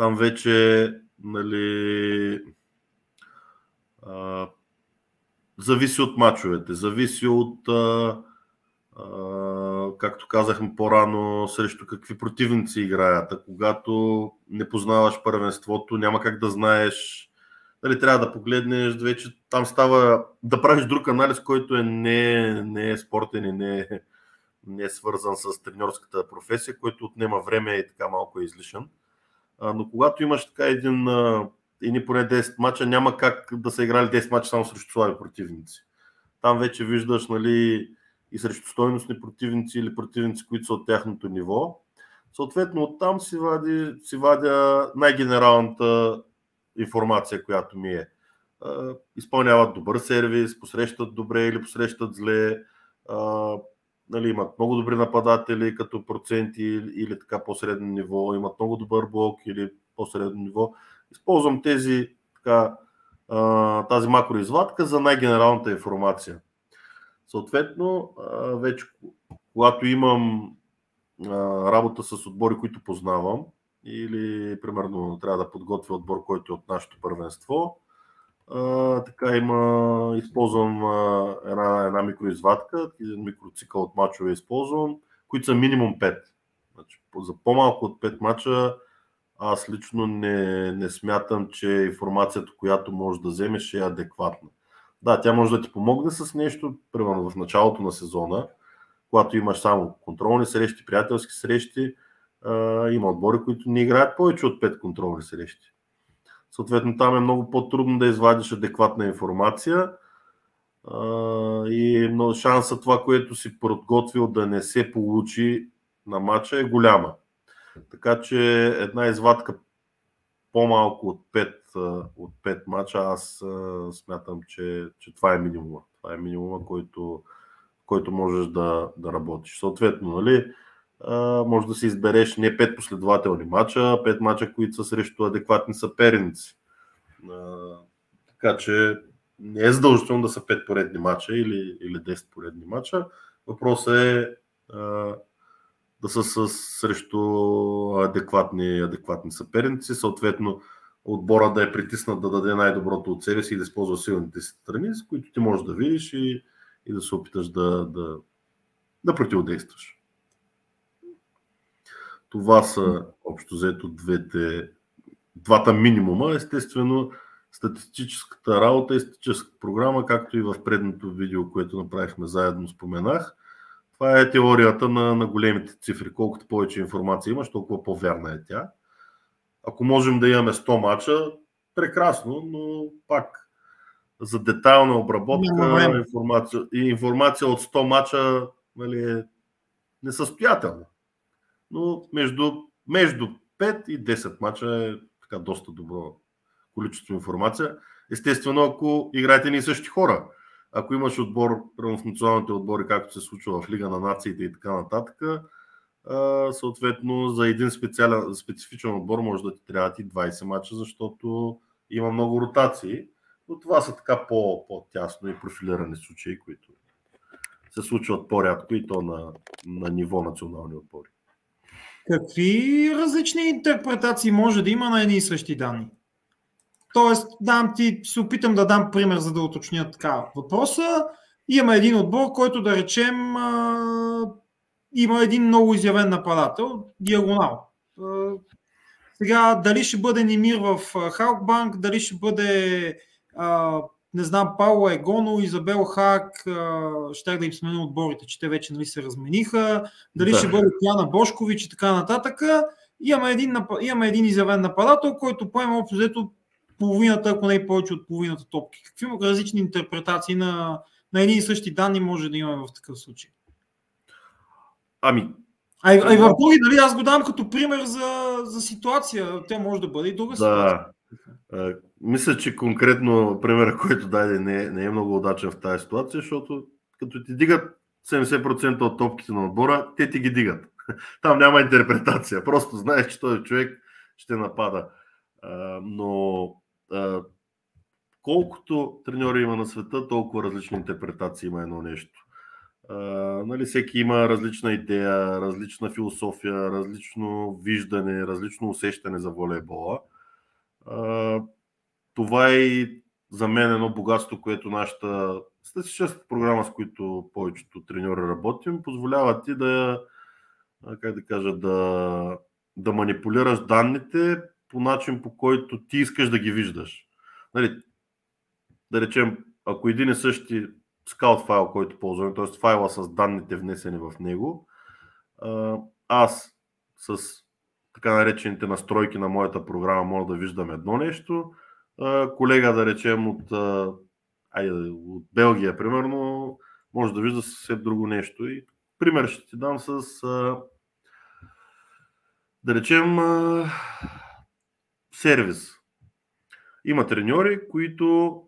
там вече нали, зависи от мачовете, зависи от както казахме по-рано, срещу какви противници играят. А когато не познаваш първенството, няма как да знаеш. Дали трябва да погледнеш, вече там става да правиш друг анализ, който е не, не е спортен и не е, не е свързан с тренерската професия, който отнема време и така малко е излишен. Но когато имаш така един, едни поне 10 мача, няма как да са играли 10 мача само срещу слаби противници. Там вече виждаш, нали, и срещу стойностни противници или противници, които са от тяхното ниво. Съответно, оттам си, вади, си вадя най-генералната информация, която ми е. Изпълняват добър сервис, посрещат добре или посрещат зле, нали, имат много добри нападатели като проценти или така по-средно ниво, имат много добър блок или по-средно ниво. Използвам тези, така, тази макроизвадка за най-генералната информация. Съответно, вече когато имам работа с отбори, които познавам, или примерно трябва да подготвя отбор, който е от нашето първенство, така има, използвам една, една микроизвадка, един микроцикъл от мачове използвам, които са минимум 5. Значи, за по-малко от 5 мача аз лично не, не смятам, че информацията, която можеш да вземеш е адекватна. Да, тя може да ти помогне с нещо, примерно в началото на сезона, когато имаш само контролни срещи, приятелски срещи, а, има отбори, които не играят повече от 5 контролни срещи. Съответно, там е много по-трудно да извадиш адекватна информация и шанса това, което си подготвил да не се получи на матча е голяма. Така че една извадка по-малко от 5, от 5 мача, аз смятам, че, че това е минимума. Това е минимума, който, който можеш да, да работиш. Съответно, нали, може да си избереш не 5 последователни мача, а 5 мача, които са срещу адекватни съперници. Така че не е задължително да са 5 поредни мача или, или 10 поредни мача. Въпросът е да са с, срещу адекватни, адекватни съперници, съответно отбора да е притиснат да даде най-доброто от себе си и да използва силните си страни, с които ти можеш да видиш и, и да се опиташ да, да, да противодействаш. Това са общо взето двете, двата минимума. Естествено, статистическата работа и статистическата програма, както и в предното видео, което направихме заедно, споменах. Това е теорията на, на големите цифри. Колкото повече информация имаш, толкова по-вярна е тя. Ако можем да имаме 100 мача, прекрасно, но пак за детайлна обработка информация, и информация от 100 мача нали, е несъстоятелна. Но между, между 5 и 10 мача е така доста добро количество информация. Естествено, ако играете ни същи хора. Ако имаш отбор, в националните отбори, както се случва в Лига на нациите и така нататък, съответно за един специален, специфичен отбор може да ти трябват и 20 мача, защото има много ротации. Но това са така по, по-тясно и профилирани случаи, които се случват по-рядко и то на, на ниво национални отбори. Какви различни интерпретации може да има на едни и същи данни? Тоест, дам ти, се опитам да дам пример, за да уточня така въпроса. Има един отбор, който да речем а, има един много изявен нападател, диагонал. А, сега, дали ще бъде Немир в Халкбанк, дали ще бъде а, не знам, Пауло Егоно, Изабел Хак, щях да им смена отборите, че те вече нали, се размениха, дали да. ще бъде Яна Бошкович и така нататък. Имаме един, имаме един изявен нападател, който поема общо взето половината, ако не и повече от половината топки. Какви различни интерпретации на, на едни и същи данни може да имаме в такъв случай? Ами, а, и, а и в други, нали, аз го дам като пример за, за ситуация. Те може да бъде и друга да. ситуация. Мисля, че конкретно примера, който даде, не, не е много удачен в тази ситуация, защото като ти дигат 70% от топките на отбора, те ти ги дигат. Там няма интерпретация. Просто знаеш, че този човек ще напада. А, но а, колкото треньори има на света, толкова различни интерпретации има едно нещо. А, нали, всеки има различна идея, различна философия, различно виждане, различно усещане за волейбола. А, това е и за мен едно богатство, което нашата статистическа програма, с които повечето треньори работим, позволява ти да, как да кажа, да, да манипулираш данните по начин, по който ти искаш да ги виждаш. Нали, да речем, ако един и същи скаут файл, който ползваме, т.е. файла с данните внесени в него, аз с така наречените настройки на моята програма мога да виждам едно нещо, колега, да речем, от, айде, от Белгия, примерно, може да вижда съвсем друго нещо. И пример ще ти дам с, да речем, сервис. Има треньори, които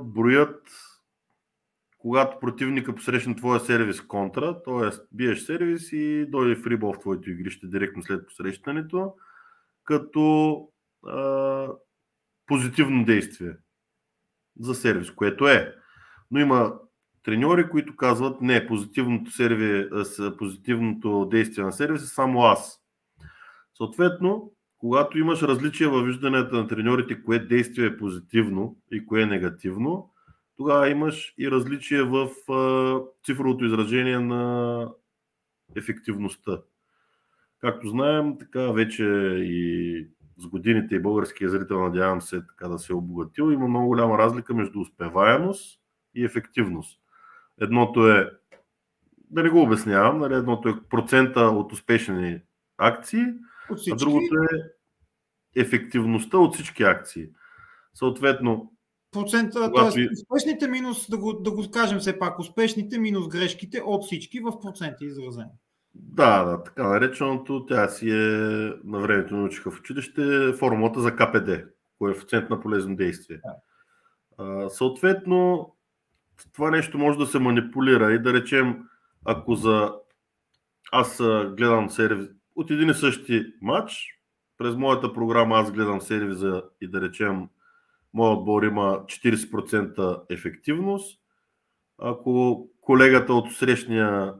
броят когато противника посрещне твоя сервис контра, т.е. биеш сервис и дойде фрибол в твоето игрище директно след посрещането, като а, позитивно действие за сервис, което е. Но има треньори, които казват, не, позитивното, серви, позитивното действие на сервис е само аз. Съответно, когато имаш различия във вижданията на треньорите, кое действие е позитивно и кое е негативно, тогава имаш и различия в цифровото изражение на ефективността. Както знаем, така вече и с годините и българския зрител, надявам се така да се е обогатил, има много голяма разлика между успеваемост и ефективност. Едното е, да не го обяснявам, нали, едното е процента от успешни акции, а другото е ефективността от всички акции. Съответно, процента, когато... т.е. успешните минус, да го, да го кажем все пак, успешните минус грешките от всички в проценти изразено. Да, да, така нареченото, тя си е, на времето научиха в училище, формулата за КПД, коефициент на полезно действие. Да. А, съответно, това нещо може да се манипулира и да речем, ако за аз гледам сервис от един и същи матч, през моята програма аз гледам сервиза и да речем, моят отбор има 40% ефективност. Ако колегата от срещния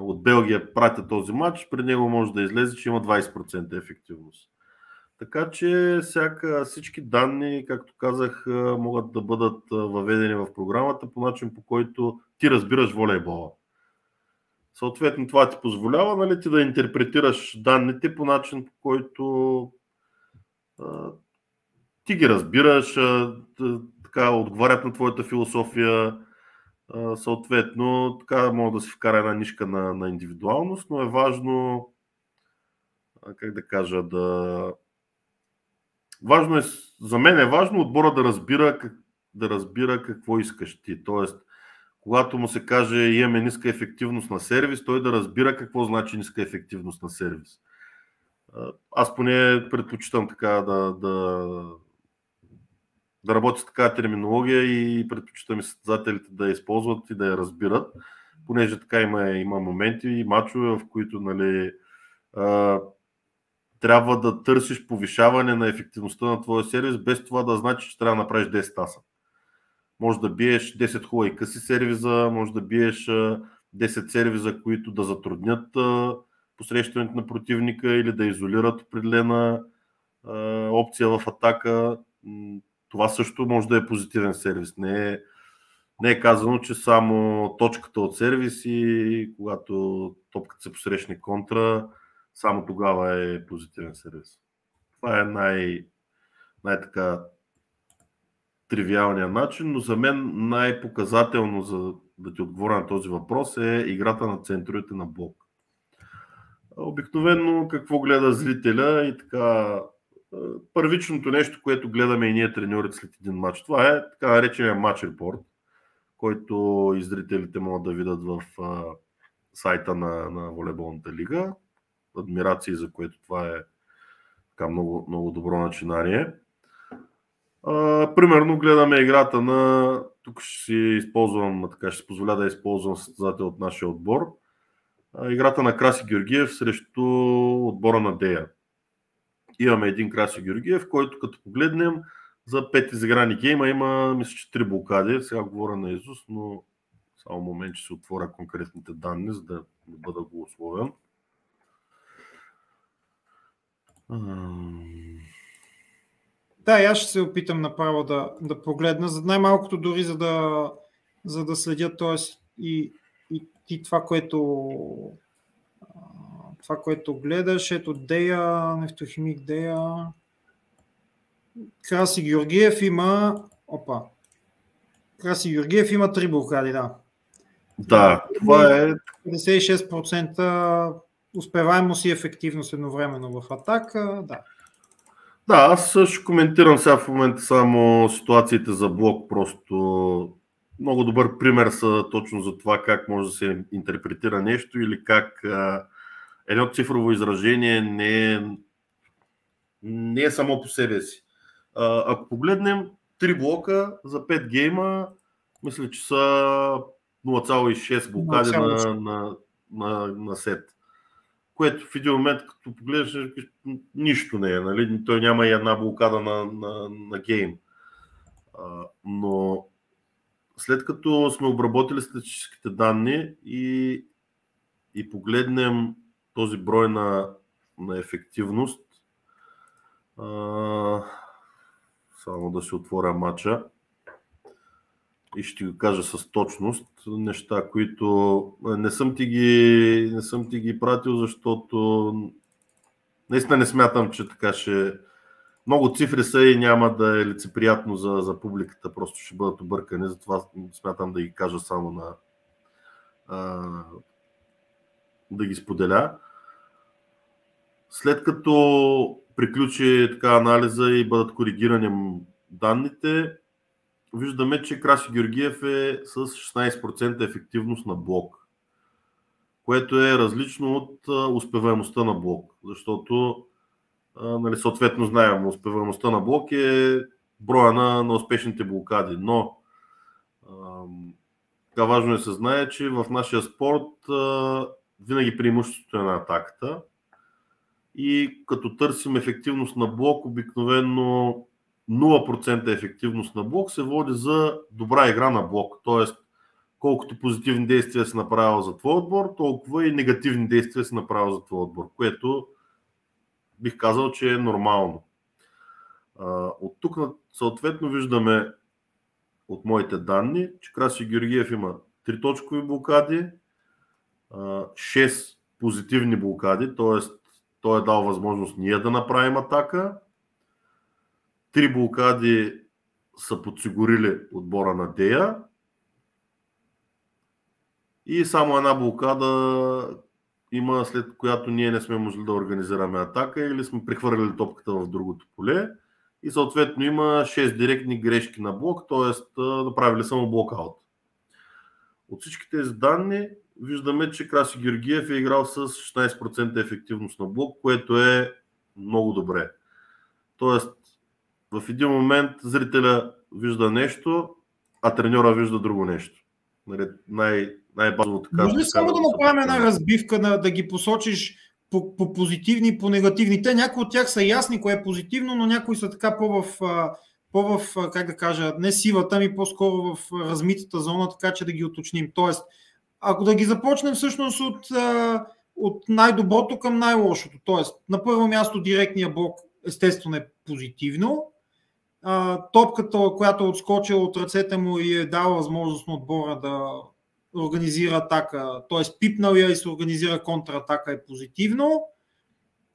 от Белгия пратя този матч, при него може да излезе, че има 20% ефективност. Така че всяка, всички данни, както казах, могат да бъдат въведени в програмата по начин, по който ти разбираш волейбола. Съответно, това ти позволява нали, ти да интерпретираш данните по начин, по който ти ги разбираш, така отговарят на твоята философия, съответно, така мога да се вкара една нишка на, на индивидуалност, но е важно, как да кажа, да. Важно е, за мен е важно отбора да разбира, да разбира какво искаш ти. Тоест, когато му се каже имаме ниска ефективност на сервис, той да разбира какво значи ниска ефективност на сервис. Аз поне предпочитам така да, да, да работи с такава терминология и предпочитам и състезателите да я използват и да я разбират, понеже така има, има моменти и мачове, в които нали, а, трябва да търсиш повишаване на ефективността на твоя сервис, без това да значи, че трябва да направиш 10 аса. Може да биеш 10 хубави къси сервиза, може да биеш 10 сервиза, които да затруднят посрещането на противника или да изолират определена опция в атака това също може да е позитивен сервис. Не е, не е казано, че само точката от сервис и когато топката се посрещне контра, само тогава е позитивен сервис. Това е най- най-така тривиалният начин, но за мен най-показателно за да ти отговоря на този въпрос е играта на центровете на блок. Обикновено какво гледа зрителя и така първичното нещо, което гледаме и ние треньорите след един матч. Това е така наречения матч репорт, който и зрителите могат да видят в а, сайта на, на волейболната лига. Адмирации, за което това е така много, много добро начинание. А, примерно гледаме играта на... Тук ще си използвам, така ще си позволя да използвам състезател от нашия отбор. А, играта на Краси Георгиев срещу отбора на Дея имаме един Краси Георгиев, който като погледнем за пет изиграни гейма има, мисля, че три блокади. Сега говоря на Изус, но само момент, че се отворя конкретните данни, за да бъда го условен. Да, аз ще се опитам направо да, да погледна, за най-малкото дори за да, за да следя т.е. И, и, и това, което това, което гледаш, ето Дея, нефтохимик Дея, Краси Георгиев има, опа, Краси Георгиев има три блокади, да. Да, това е... 56% успеваемост и ефективност едновременно в атака, да. Да, аз ще коментирам сега в момента само ситуациите за блок, просто много добър пример са точно за това как може да се интерпретира нещо или как а, едно цифрово изражение не е, не е само по себе си. А, ако погледнем три блока за 5 гейма, мисля, че са 0,6 блокади на, на, на, на сет. Което в един момент, като погледнеш, нищо не е. Нали? Той няма и една блокада на, на, на гейм. А, но след като сме обработили статистическите данни и, и погледнем този брой на, на ефективност, а, само да си отворя матча и ще го кажа с точност неща, които не съм ти ги, не съм ти ги пратил, защото наистина не смятам, че така ще... Много цифри са и няма да е лицеприятно за, за публиката, просто ще бъдат объркани, затова смятам да ги кажа само на... А, да ги споделя. След като приключи така анализа и бъдат коригирани данните, виждаме, че Краси Георгиев е с 16% ефективност на блок, което е различно от успеваемостта на блок, защото нали, съответно знаем, успеваемостта на блок е броя на, на успешните блокади, но така важно е се знае, че в нашия спорт винаги преимуществото е на атаката и като търсим ефективност на блок, обикновено 0% ефективност на блок се води за добра игра на блок. Тоест, колкото позитивни действия си направил за твой отбор, толкова и негативни действия си направил за твой отбор, което бих казал, че е нормално. От тук съответно виждаме от моите данни, че Краси Георгиев има 3 точкови блокади, 6 позитивни блокади, т.е. той е дал възможност ние да направим атака Три блокади са подсигурили отбора на Дея и само една блокада има, след която ние не сме можели да организираме атака или сме прехвърлили топката в другото поле. И съответно има 6 директни грешки на блок, т.е. направили само блокаут. От всички тези данни виждаме, че Краси Георгиев е играл с 16% ефективност на блок, което е много добре. Тоест, в един момент зрителя вижда нещо, а треньора вижда друго нещо. Нали, най- най-базово така. Може ли само да направим една разбивка, да, да ги посочиш по, по позитивни и по негативни? Те някои от тях са ясни, кое е позитивно, но някои са така по в, по в как да кажа, не сивата, ми по-скоро в размитата зона, така че да ги уточним. Тоест, ако да ги започнем всъщност от, от най-доброто към най-лошото. Тоест, на първо място директния блок естествено е позитивно, топката, която е отскочила от ръцете му и е дала възможност на отбора да организира атака, т.е. пипнал я и се организира контратака е позитивно.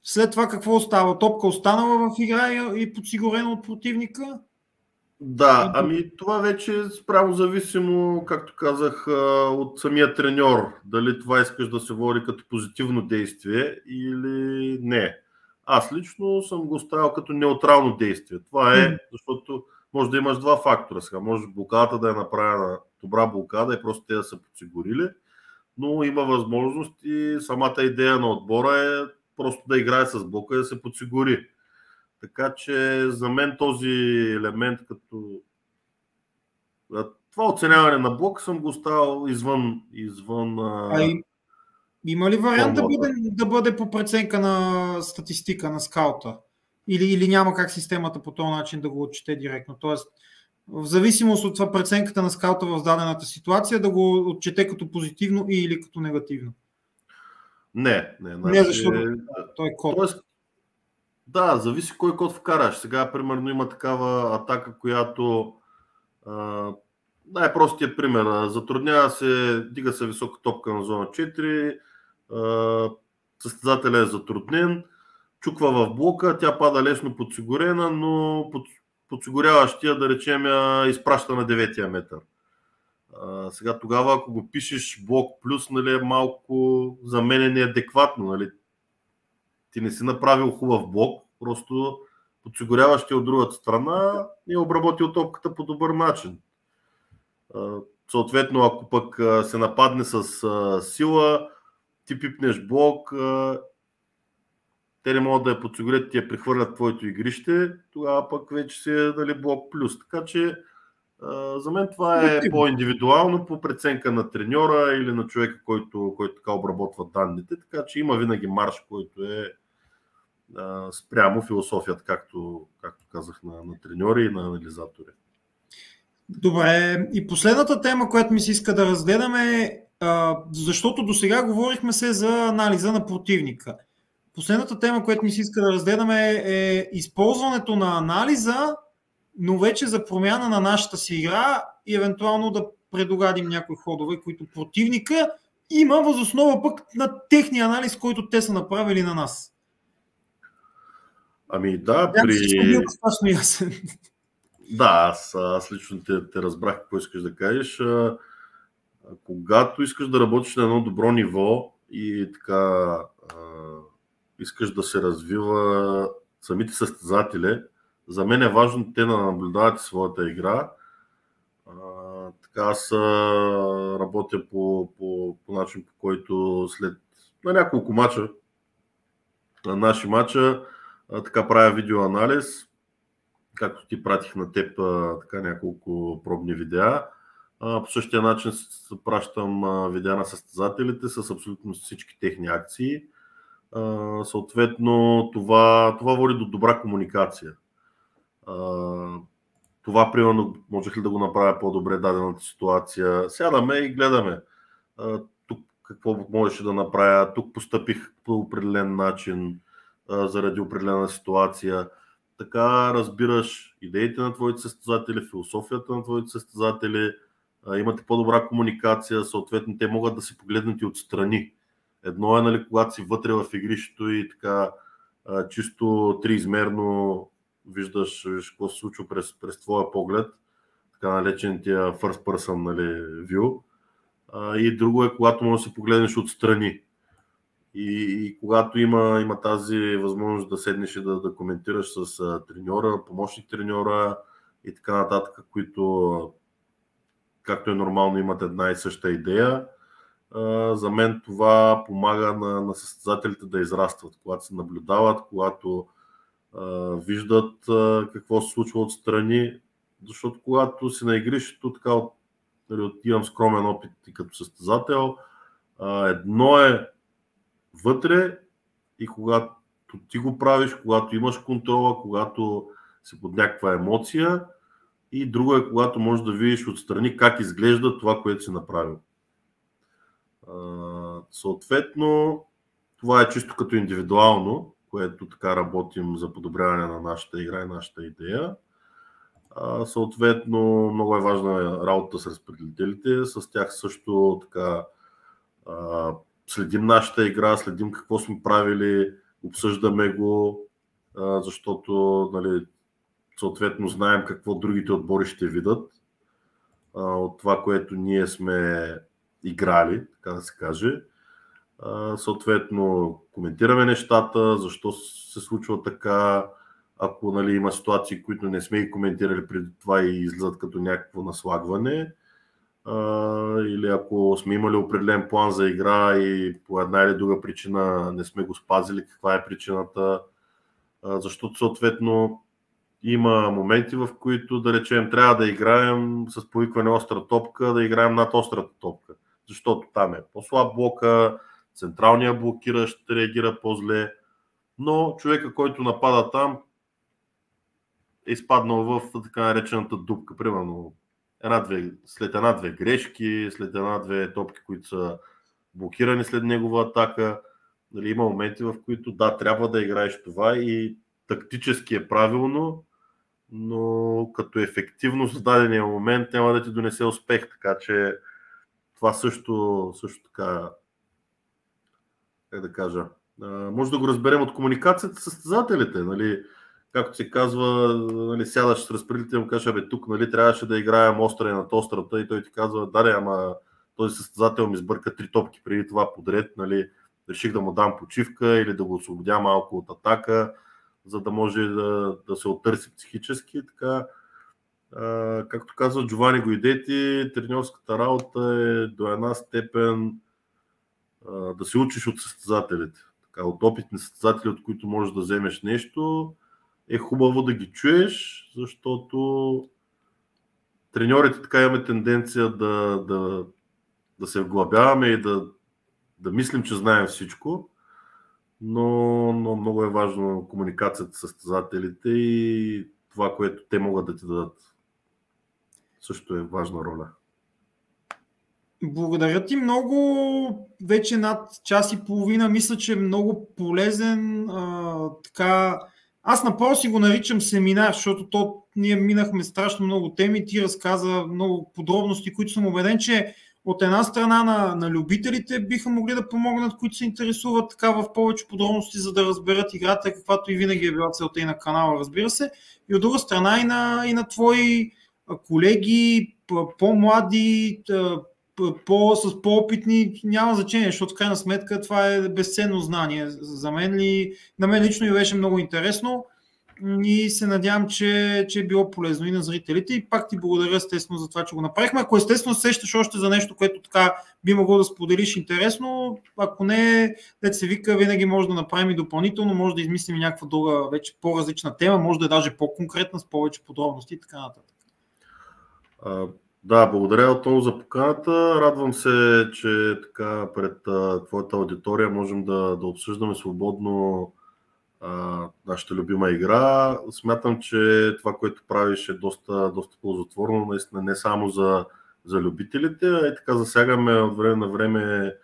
След това какво остава? Топка останала в игра и подсигурена от противника? Да, ами това вече е спрямо зависимо, както казах, от самия треньор. Дали това искаш да се води като позитивно действие или не. Аз лично съм го оставил като неутрално действие. Това е, защото може да имаш два фактора. Сега може блокадата да е направена добра блокада и просто те да са подсигурили, но има възможност и самата идея на отбора е просто да играе с блока и да се подсигури. Така че за мен този елемент като това оценяване на блок съм го оставил извън, извън а и, има ли вариант да бъде, да бъде по преценка на статистика на скаута? Или, или няма как системата по този начин да го отчете директно. Тоест, в зависимост от това преценката на скаута в дадената ситуация, да го отчете като позитивно или като негативно. Не, не. Значи, не, защото той е код. Тоест, да, зависи кой код вкараш. Сега, примерно, има такава атака, която а, най-простият пример. Затруднява се, дига се висока топка на зона 4, а, състезателя е затруднен, чуква в блока, тя пада лесно подсигурена, но под, подсигуряващия, да речем, я изпраща на 9 метър. А, сега тогава, ако го пишеш блок плюс, нали, е малко за мен е неадекватно. Нали. Ти не си направил хубав блок, просто подсигуряващия от другата страна и е обработил топката по добър начин. Съответно, ако пък се нападне с сила, ти пипнеш блок, те не могат да я подсигурят, ти я прехвърлят твоето игрище, тогава пък вече си е дали блок плюс. Така че за мен това е по-индивидуално по преценка на треньора или на човека, който, който така обработва данните. Така че има винаги марш, който е спрямо философията, както, както казах на, на треньори и на анализатори. Добре, и последната тема, която ми се иска да разгледаме, а, защото до сега говорихме се за анализа на противника. Последната тема, която ми се иска да разгледаме е, е използването на анализа но вече за промяна на нашата си игра и евентуално да предогадим някои ходове, които противника има възоснова пък на техния анализ, който те са направили на нас. Ами да, при... Страшно ясен. Да, аз, аз лично те, те разбрах какво искаш да кажеш. А, когато искаш да работиш на едно добро ниво и така а, искаш да се развива самите състезатели, за мен е важно те да наблюдават своята игра. А, така аз работя по, по, по начин, по който след на няколко мача, на наши мача, така правя видеоанализ, както ти пратих на теб така няколко пробни видеа. По същия начин пращам видеа на състезателите с абсолютно всички техни акции. Съответно, това, това води до добра комуникация това, примерно, можех ли да го направя по-добре дадената ситуация. Сядаме и гледаме. Тук какво можеше да направя, тук постъпих по определен начин заради определена ситуация. Така разбираш идеите на твоите състезатели, философията на твоите състезатели, имате по-добра комуникация, съответно те могат да се погледнат и отстрани. Едно е, нали, когато си вътре в игрището и така чисто триизмерно виждаш, виж какво се случва през, през твоя поглед, така наречен тия first person нали, view. И друго е, когато можеш да се погледнеш отстрани. И, и когато има, има тази възможност да седнеш и да, да коментираш с а, треньора, помощник треньора и така нататък, които, както е нормално, имат една и съща идея, а, за мен това помага на, на състезателите да израстват, когато се наблюдават, когато виждат какво се случва отстрани, защото когато си на игрището, така нали, имам скромен опит и като състезател, едно е вътре и когато ти го правиш, когато имаш контрола, когато си под някаква емоция и друго е когато можеш да видиш отстрани как изглежда това, което си направил. Съответно, това е чисто като индивидуално, което така работим за подобряване на нашата игра и нашата идея. Съответно, много е важна работа с разпределителите. С тях също така следим нашата игра, следим какво сме правили, обсъждаме го, защото нали, съответно знаем какво другите отбори ще видят от това, което ние сме играли, така да се каже. Съответно коментираме нещата, защо се случва така, ако нали, има ситуации, които не сме и коментирали преди това и излизат като някакво наслагване, или ако сме имали определен план за игра и по една или друга причина не сме го спазили, каква е причината, защото съответно има моменти, в които, да речем, трябва да играем с повикване остра топка, да играем над острата топка, защото там е по-слаб блока, централния блокиращ реагира по-зле, но човека, който напада там, е изпаднал в така наречената дупка. Примерно една-две, след една-две грешки, след една-две топки, които са блокирани след негова атака. Нали, има моменти, в които да, трябва да играеш това и тактически е правилно, но като ефективност в дадения момент няма да ти донесе успех. Така че това също, също така, как да кажа, може да го разберем от комуникацията с състезателите. Нали? Както се казва, нали, сядаш с разпределителя и му кажеш, абе тук нали, трябваше да играем остра над острата и той ти казва, да, ама този състезател ми сбърка три топки преди това подред, нали, реших да му дам почивка или да го освободя малко от атака, за да може да, да се оттърси психически. Така, а, както казва Джовани Гойдети, тренерската работа е до една степен а, да се учиш от състезателите. Така, от опитни състезатели, от които можеш да вземеш нещо, е хубаво да ги чуеш, защото треньорите така имаме тенденция да, да, да се вглъбяваме и да, да мислим, че знаем всичко, но, но много е важно комуникацията с състезателите и това, което те могат да ти дадат. Също е важна роля. Благодаря ти много. Вече над час и половина. Мисля, че е много полезен. А, така, аз направо си го наричам семинар, защото то, ние минахме страшно много теми. Ти разказа много подробности, които съм убеден, че от една страна на, на любителите биха могли да помогнат, които се интересуват така в повече подробности, за да разберат играта, каквато и винаги е била целта и на канала, разбира се. И от друга страна и на, и на твои колеги, по-млади, по, с по-опитни, няма значение, защото в крайна сметка това е безценно знание. За мен ли, на мен лично ми беше много интересно и се надявам, че, че е било полезно и на зрителите. И пак ти благодаря естествено за това, че го направихме. Ако естествено сещаш още за нещо, което така би могло да споделиш интересно, ако не, да се вика, винаги може да направим и допълнително, може да измислим някаква друга, вече по-различна тема, може да е даже по-конкретна, с повече подробности и така нататък. Да, благодаря отново за поканата. Радвам се, че така пред а, твоята аудитория можем да, да обсъждаме свободно а, нашата любима игра. Смятам, че това, което правиш е доста, доста ползотворно, наистина не само за, за любителите, а и така засягаме от време на време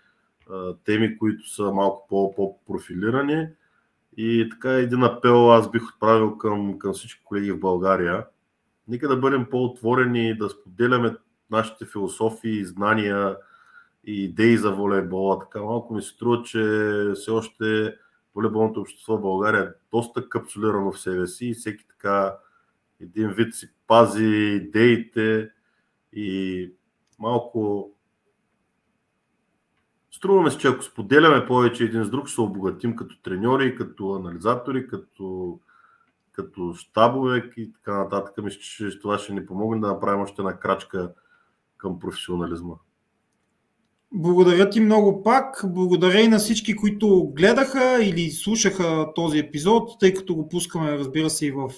а, теми, които са малко по-профилирани. И така един апел аз бих отправил към, към всички колеги в България – Нека да бъдем по-отворени, да споделяме нашите философии, знания и идеи за волейбола. Така малко ми се струва, че все още волейболното общество в България е доста капсулирано в себе си и всеки така един вид си пази идеите и малко Струваме се, че ако споделяме повече един с друг, ще се обогатим като треньори, като анализатори, като като щабове и така нататък. Мисля, че това ще ни помогне да направим още една крачка към професионализма. Благодаря ти много пак. Благодаря и на всички, които гледаха или слушаха този епизод, тъй като го пускаме, разбира се, и в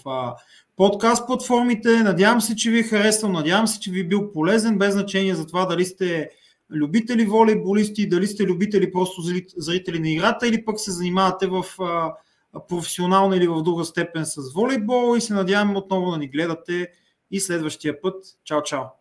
подкаст платформите. Надявам се, че ви е харесал, надявам се, че ви е бил полезен, без значение за това дали сте любители волейболисти, дали сте любители просто зрители на играта или пък се занимавате в а, професионално или в друга степен с волейбол и се надявам отново да ни гледате и следващия път. Чао, чао!